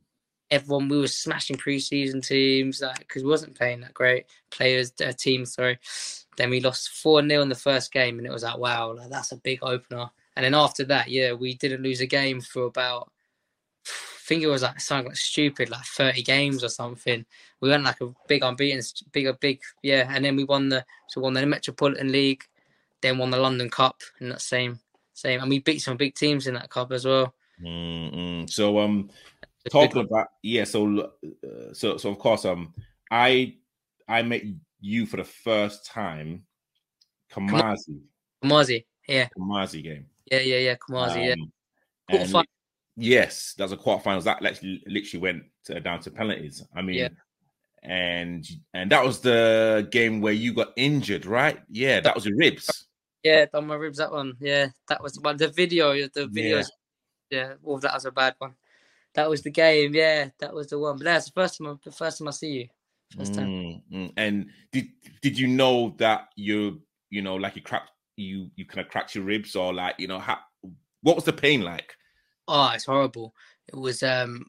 everyone we were smashing preseason teams like because we wasn't playing that great players uh, teams sorry then we lost 4-0 in the first game and it was like wow like, that's a big opener and then after that yeah we didn't lose a game for about I think it was like something like stupid like 30 games or something we went like a big unbeaten big a big yeah and then we won the so won the Metropolitan League then won the London Cup in that same same and we beat some big teams in that cup as well mm, mm. So um, talking about yeah. So uh, so so of course um, I I met you for the first time, Kamazi Kamazi yeah Kamazi game. yeah yeah yeah Kamazi Um, and yes, that's a quarterfinals. That literally, literally went to, down to penalties. I mean, Yeah. and and that was the game where you got injured, right? Yeah, that was your ribs. Yeah, done my ribs that one. Yeah, that was one. The video, the videos. Yeah, well, that was a bad one. That was the game. Yeah, that was the one. But that's the first time. The first time I see you. First time. Mm, mm. And did did you know that you you know like you cracked you you kind of cracked your ribs or like you know how what was the pain like? Oh, it's horrible. it was um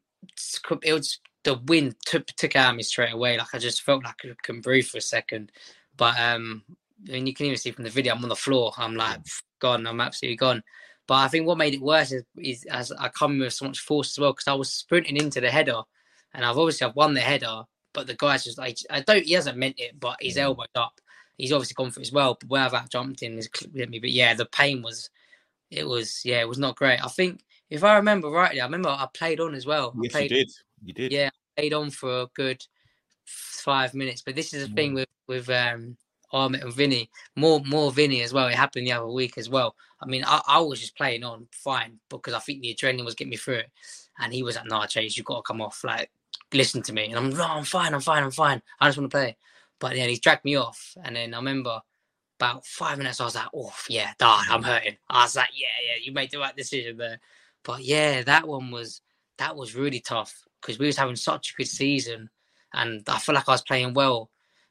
it was the wind took took out of me straight away. Like I just felt like I couldn't breathe for a second. But um, and you can even see from the video, I'm on the floor. I'm like gone. I'm absolutely gone. But I think what made it worse is, is as I come with so much force as well because I was sprinting into the header, and I've obviously I've won the header, but the guy's just like I don't he hasn't meant it, but he's elbowed up. He's obviously gone for it as well. But where I've jumped in is clipped me. But yeah, the pain was it was yeah it was not great. I think if I remember rightly, I remember I played on as well. Yes, played, you did. You did. Yeah, I played on for a good five minutes. But this is the thing with with um Ahmet and Vinny. More more Vinny as well. It happened the other week as well. I mean, I, I was just playing on fine because I think the adrenaline was getting me through it. And he was like, "No, Chace, you've got to come off. Like, listen to me." And I'm, "No, I'm fine. I'm fine. I'm fine. I just want to play." But then he dragged me off, and then I remember about five minutes, I was like, "Oh, yeah, dad, I'm hurting." I was like, "Yeah, yeah, you made the right decision there." But yeah, that one was that was really tough because we was having such a good season, and I feel like I was playing well.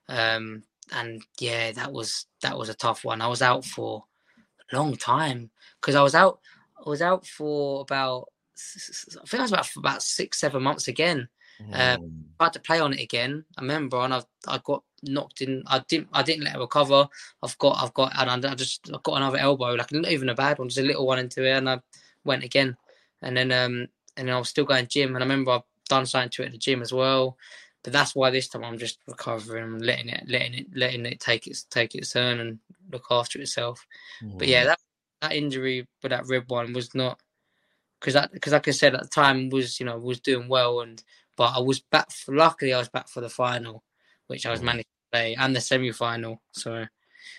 Um, and yeah, that was that was a tough one. I was out for a long time because I was out. I was out for about I think I was about for about six, seven months again. Mm. Um, I had to play on it again. I remember, and I I got knocked in. I didn't I didn't let it recover. I've got I've got and I just I got another elbow, like not even a bad one, just a little one into it, and I went again and then um and then I was still going gym, and I remember I've done something to it at the gym as well. But that's why this time I'm just recovering and letting it, letting it, letting it take its take its turn and look after itself. Mm. But yeah, that that injury with that rib one was not because that because like I said at the time was you know was doing well and but I was back. For, luckily, I was back for the final, which I was mm. managed to play, and the semi final. So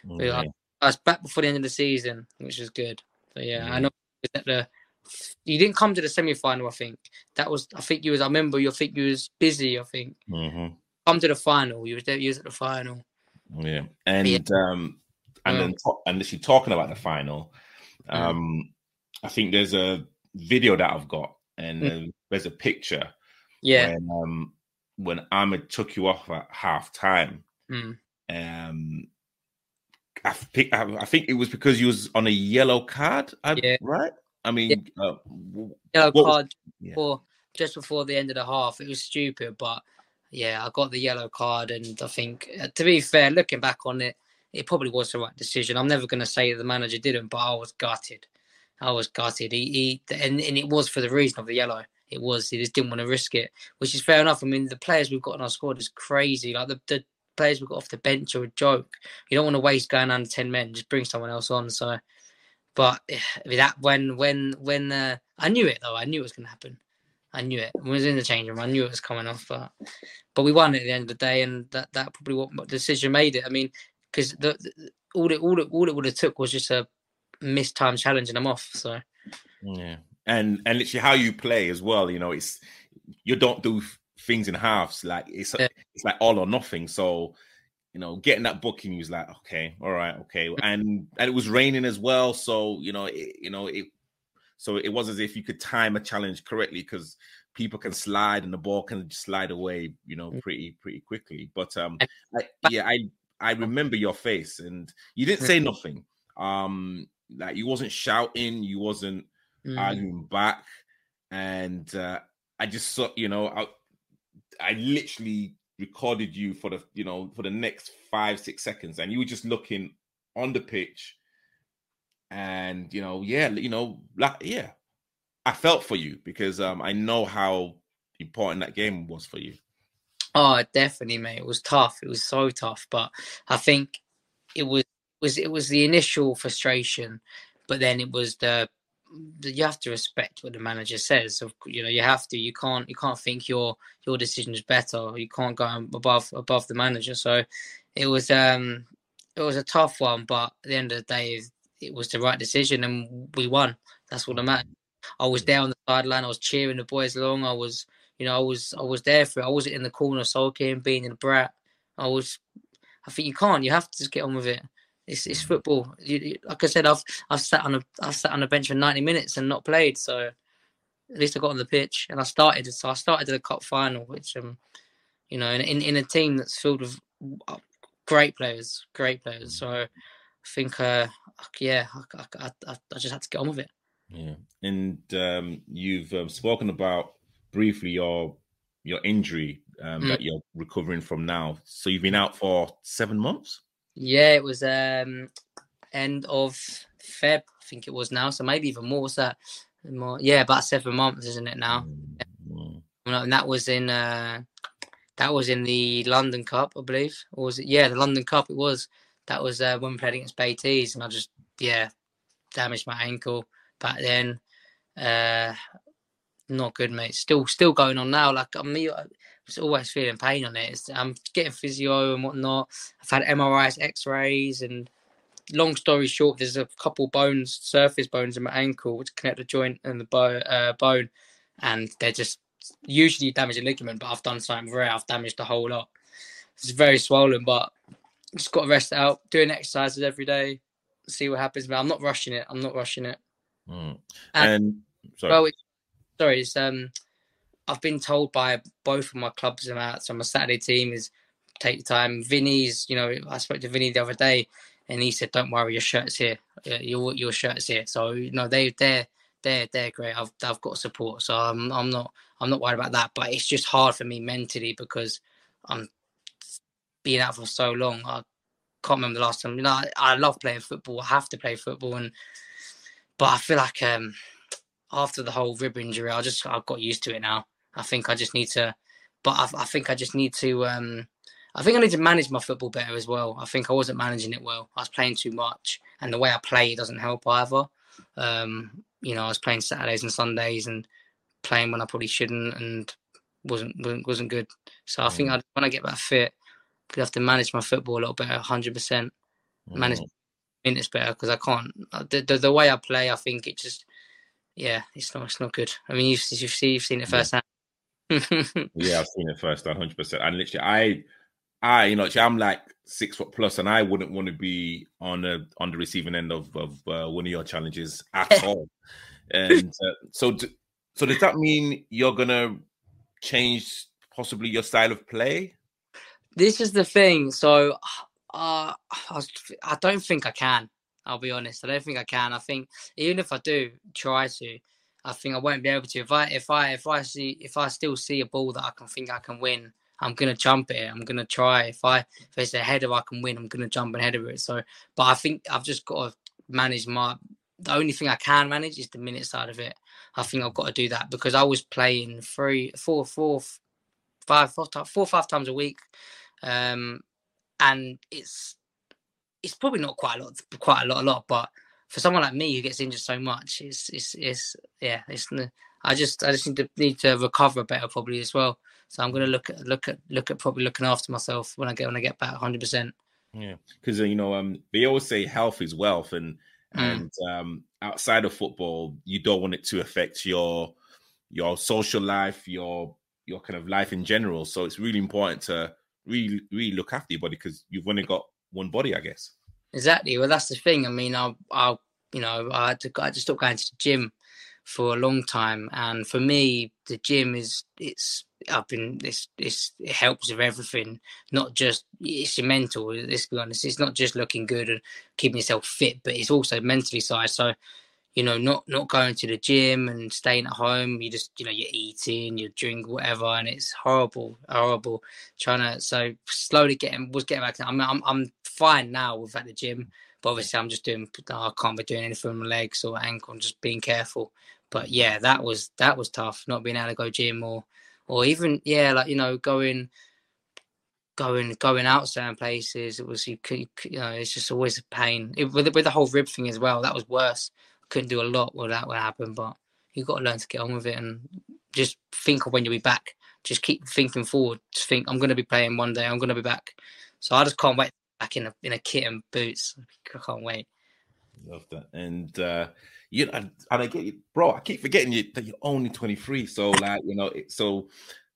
mm. I, I, was back before the end of the season, which is good. So yeah, I know that the you didn't come to the semi final. I think that was. I think you was. I remember. You I think you was busy. I think. Mm-hmm. Come to the final. You was there. You was at the final. Yeah, and yeah. um, and then and literally talking about the final, mm. um, I think there's a video that I've got, and mm. there's a picture. Yeah. When, um, when Ahmet took you off at half time, mm. um, I think I think it was because you was on a yellow card, yeah. right? I mean, yeah. uh, yellow card yeah. for just before the end of the half. It was stupid, but yeah, I got the yellow card, and I think uh, to be fair, looking back on it, it probably was the right decision. I'm never going to say the manager didn't, but I was gutted. I was gutted. He, he and, and it was for the reason of the yellow. It was he just didn't want to risk it, which is fair enough. I mean, the players we've got in our squad is crazy. Like the, the players we got off the bench are a joke. You don't want to waste going under ten men. Just bring someone else on. So but that when when when uh, I knew it though, I knew it was going to happen. I knew it. I was in the change room, I knew it was coming off. But but we won at the end of the day, and that that probably what, decision made it. I mean, because the, the, all it all it all it would have took was just a missed time challenging them off. So yeah, and and literally how you play as well. You know, it's you don't do things in halves. Like it's yeah. it's like all or nothing. So you know, getting that booking, he was like, okay, all right, okay, and and it was raining as well, so you know, it, you know, it, so it was as if you could time a challenge correctly because people can slide and the ball can slide away, you know, mm. pretty pretty quickly. But um, I, yeah, I I remember your face, and you didn't say nothing. Um, like you wasn't shouting, you wasn't mm. arguing back, and uh, I just saw, you know, I I literally recorded you for the you know for the next five six seconds and you were just looking on the pitch and you know yeah you know like yeah i felt for you because um i know how important that game was for you. Oh definitely mate. It was tough. It was so tough but i think it was was it was the initial frustration but then it was the you have to respect what the manager says. You know, you have to. You can't. You can't think your your decision is better. You can't go above above the manager. So, it was um it was a tough one, but at the end of the day, it was the right decision, and we won. That's what I meant. I was there on the sideline. I was cheering the boys along. I was, you know, I was I was there for it. I wasn't in the corner sulking, being a brat. I was. I think you can't. You have to just get on with it. It's it's football. You, you, like I said, I've I've sat on a I've sat on a bench for ninety minutes and not played. So at least I got on the pitch and I started. So I started the cup final, which um, you know, in in, in a team that's filled with great players, great players. So I think, uh, yeah, I, I, I, I just had to get on with it. Yeah, and um, you've um, spoken about briefly your your injury um, mm. that you're recovering from now. So you've been out for seven months. Yeah, it was um end of Feb, I think it was now. So maybe even more. What's that? More, yeah, about seven months, isn't it now? Mm. And that was in uh that was in the London Cup, I believe. Or was it? Yeah, the London Cup. It was. That was uh, when we played against BTS, and I just yeah damaged my ankle back then. Uh, not good, mate. Still, still going on now. Like I'm, I'm always feeling pain on it. It's, I'm getting physio and whatnot. I've had MRIs, X-rays, and long story short, there's a couple bones, surface bones in my ankle, which connect the joint and the bo- uh, bone, and they're just usually damage a ligament, but I've done something rare. I've damaged the whole lot. It's very swollen, but just got to rest it out. Doing exercises every day, see what happens. But I'm not rushing it. I'm not rushing it. Mm. And, and, sorry. Well, it's, sorry, it's um, I've been told by both of my clubs about so my Saturday team is take the time. Vinny's, you know, I spoke to Vinny the other day, and he said, "Don't worry, your shirt's here. Your your shirt's here." So you know they they're they're they're great. I've I've got support, so I'm I'm not I'm not worried about that. But it's just hard for me mentally because I'm being out for so long. I can't remember the last time. You know, I, I love playing football. I have to play football, and but I feel like um after the whole rib injury, I just I've got used to it now. I think I just need to, but I, I think I just need to. um I think I need to manage my football better as well. I think I wasn't managing it well. I was playing too much, and the way I play doesn't help either. Um, you know, I was playing Saturdays and Sundays and playing when I probably shouldn't, and wasn't wasn't, wasn't good. So I think mm. I, when I get back fit, I have to manage my football a little better, hundred percent. Manage mm. minutes better because I can't. Uh, the, the, the way I play, I think it just, yeah, it's not it's not good. I mean, you've you've seen you've seen it firsthand. yeah, I've seen it first, hundred percent. And literally, I, I, you know, I'm like six foot plus, and I wouldn't want to be on a on the receiving end of of uh, one of your challenges at all. And uh, so, so does that mean you're gonna change possibly your style of play? This is the thing. So, uh, I, I don't think I can. I'll be honest. I don't think I can. I think even if I do try to, I think I won't be able to. If I if I if I see if I still see a ball that I can think I can win, I'm gonna jump it. I'm gonna try. If I if it's a header I can win, I'm gonna jump and header it. So, but I think I've just got to manage my. The only thing I can manage is the minute side of it. I think I've got to do that because I was playing three, four, four, five, four, four, five times a week, um, and it's it's probably not quite a lot, quite a lot, a lot. But for someone like me who gets injured so much, it's it's it's yeah, it's. I just I just need to need to recover better probably as well. So I'm going to look at look at look at probably looking after myself when I get when I get back 100. percent Yeah, because uh, you know um they always say health is wealth, and mm. and um outside of football, you don't want it to affect your your social life, your your kind of life in general. So it's really important to really really look after your body because you've only got one body, I guess. Exactly. Well, that's the thing. I mean, I, I, you know, I had to, I just stopped going to the gym for a long time, and for me, the gym is it's. I've been this. This it helps with everything, not just it's your mental. Let's be honest. It's not just looking good and keeping yourself fit, but it's also mentally side. So you know, not not going to the gym and staying at home. You just, you know, you're eating, you drink whatever, and it's horrible, horrible. Trying to so slowly getting was getting back. To, I'm I'm I'm fine now with at the gym, but obviously I'm just doing. I can't be doing anything with my legs or ankle. I'm just being careful. But yeah, that was that was tough. Not being able to go gym or or even yeah, like you know, going going going out certain places. It was you, could, you know, it's just always a pain. It, with with the whole rib thing as well. That was worse couldn't do a lot with that would happen, but you've got to learn to get on with it and just think of when you'll be back. Just keep thinking forward. Just think I'm going to be playing one day. I'm going to be back. So I just can't wait back in a in a kit and boots. I can't wait. Love that. And uh you know, and, and I get you, bro. I keep forgetting you that you're only 23. So like you know, so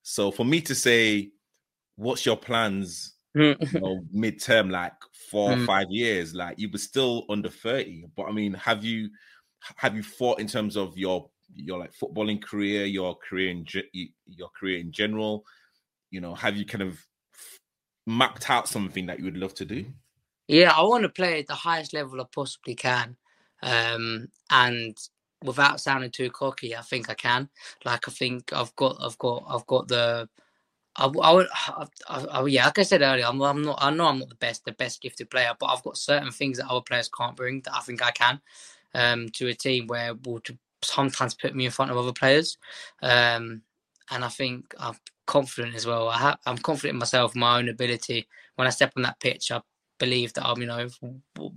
so for me to say, what's your plans? you know, midterm, like four or mm. five years, like you were still under 30. But I mean, have you have you thought in terms of your your like footballing career, your career in your career in general? You know, have you kind of mapped out something that you would love to do? Yeah, I want to play at the highest level I possibly can, um, and without sounding too cocky, I think I can. Like I think I've got, I've got, I've got the. I, I would, I, I, yeah, like I said earlier, I'm, I'm not. I know I'm not the best, the best gifted player, but I've got certain things that other players can't bring that I think I can um, to a team where will sometimes put me in front of other players. Um, and I think I'm confident as well. I I'm confident in myself, my own ability. When I step on that pitch, I believe that I'm, you know,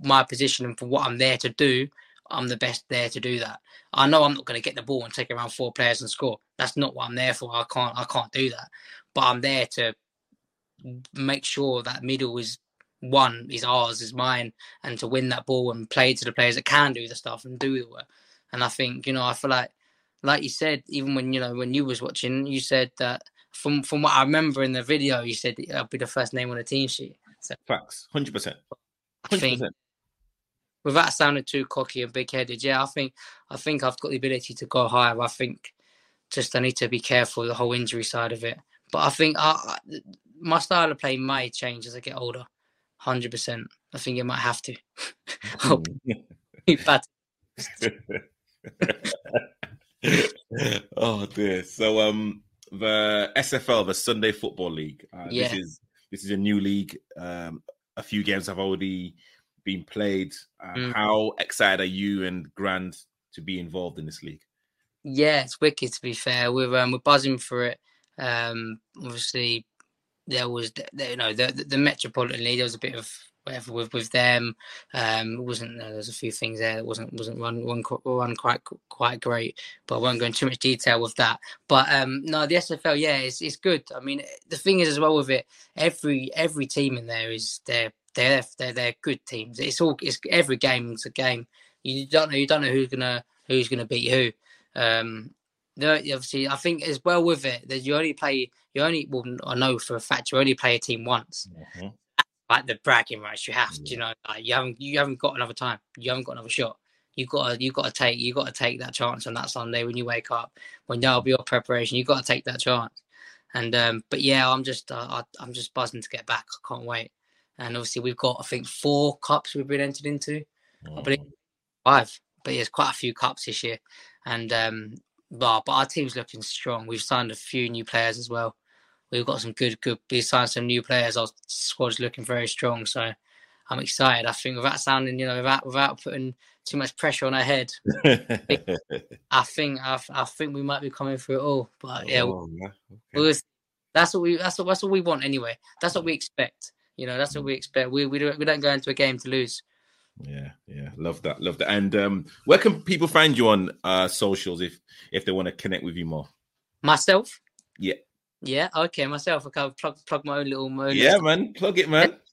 my position and for what I'm there to do, I'm the best there to do that. I know I'm not going to get the ball and take around four players and score. That's not what I'm there for. I can't. I can't do that. But I'm there to make sure that middle is one is ours, is mine, and to win that ball and play to the players that can do the stuff and do the work. And I think you know, I feel like, like you said, even when you know when you was watching, you said that from from what I remember in the video, you said I'll be the first name on the team sheet. So, Facts, hundred percent. I think without sounding too cocky and big headed, yeah, I think I think I've got the ability to go higher. I think just I need to be careful the whole injury side of it. But I think I, my style of play might change as I get older. Hundred percent. I think it might have to. oh dear. So um the SFL, the Sunday Football League. Uh, yeah. This is this is a new league. Um, a few games have already been played. Uh, mm. How excited are you and Grand to be involved in this league? Yeah, it's wicked. To be fair, we're um, we're buzzing for it. Um, obviously, there was you know the, the, the Metropolitan League. There was a bit of whatever with with them. Um, wasn't uh, there's a few things there that wasn't wasn't run run, run quite quite great, but I won't go into too much detail with that. But um, no, the SFL, yeah, it's it's good. I mean, the thing is as well with it, every every team in there is they're they're they're they're good teams. It's all it's every game is a game. You don't know you don't know who's gonna who's gonna beat who. Um, obviously, I think as well with it that you only play you only well I know for a fact you only play a team once. Mm-hmm like the bragging rights. You have to, you know, like you haven't you haven't got another time. You haven't got another shot. You got to you got to take you got to take that chance on that Sunday when you wake up when that'll be your preparation. You got to take that chance. And um, but yeah, I'm just uh, I, am just buzzing to get back. I can't wait. And obviously we've got I think four cups we've been entered into. I believe five, but there's quite a few cups this year. And um, but, but our team's looking strong. We've signed a few new players as well we've got some good, good. We signed some new players. Our squad's looking very strong, so I'm excited. I think without sounding, you know, without without putting too much pressure on our head, I think I, I think we might be coming through it all. But yeah, oh, okay. we'll, that's what we that's what that's what we want anyway. That's what we expect. You know, that's what we expect. We we don't we don't go into a game to lose. Yeah, yeah, love that, love that. And um, where can people find you on uh socials if if they want to connect with you more? Myself. Yeah. Yeah, okay, myself. I can plug plug my own little my own Yeah, man. Plug it, man.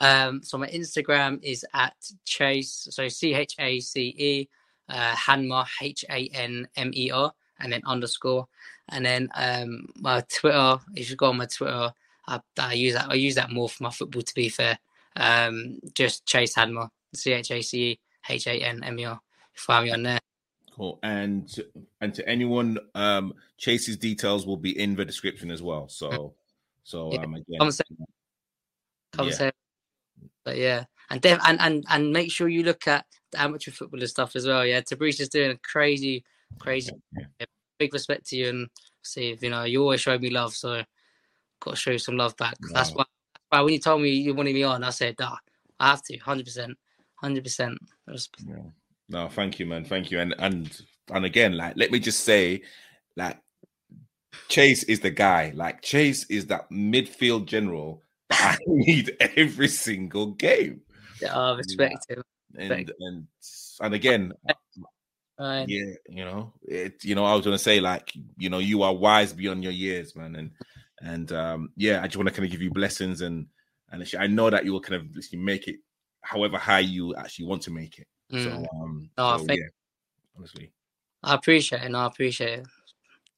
Um, so my Instagram is at Chace, so C H A C E, uh, Hanmer H A N M E R, and then underscore, and then um, my Twitter. If you go on my Twitter, I, I, use that. I use that more for my football. To be fair, um, just Chace Hanmer, C H A C E H A N M E R. Find me on there. Cool. And and to anyone, um, Chace's details will be in the description as well. So so um again, come say, come yeah. but yeah, and def- and and and make sure you look at the amateur footballer stuff as well. Yeah, Tabriz is doing a crazy, crazy. Yeah. Big respect to you, and see if you know you always show me love, so got to show you some love back. Wow. That's why. That's why when you told me you wanted me on, I said, ah, I have to, hundred percent, hundred percent. No, thank you, man. Thank you. And and and again, like, let me just say, like, Chace is the guy. Like, Chace is that midfield general that I need every single game. Yeah, I respect him. And and and again, yeah, you know, it. You know, I was gonna say, like, you know, you are wise beyond your years, man. And and um, yeah, I just want to kind of give you blessings and and I know that you will kind of make it however high you actually want to make it. Mm. So, um, no, so, yeah, honestly, I appreciate it. No, I appreciate it.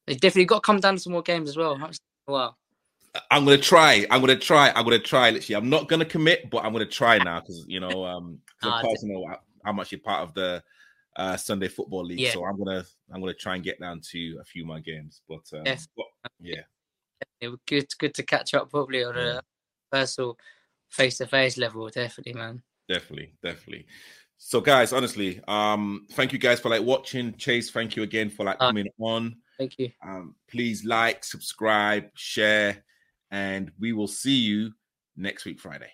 They definitely got to come down to some more games as well. Wow. I'm gonna try. I'm gonna try. I'm gonna try. Literally, I'm not gonna commit, but I'm gonna try now because you know, um, ah, personal how much you're part of the uh, Sunday Football League. Yeah. So I'm gonna I'm gonna try and get down to a few more games. But, um, yes. but yeah, it was good good to catch up probably on a personal face to face level. Definitely, man. Definitely, definitely. So, guys, honestly, um, thank you guys for like watching. Chace, thank you again for like coming on. Thank you. Um, please like, subscribe, share, and we will see you next week, Friday.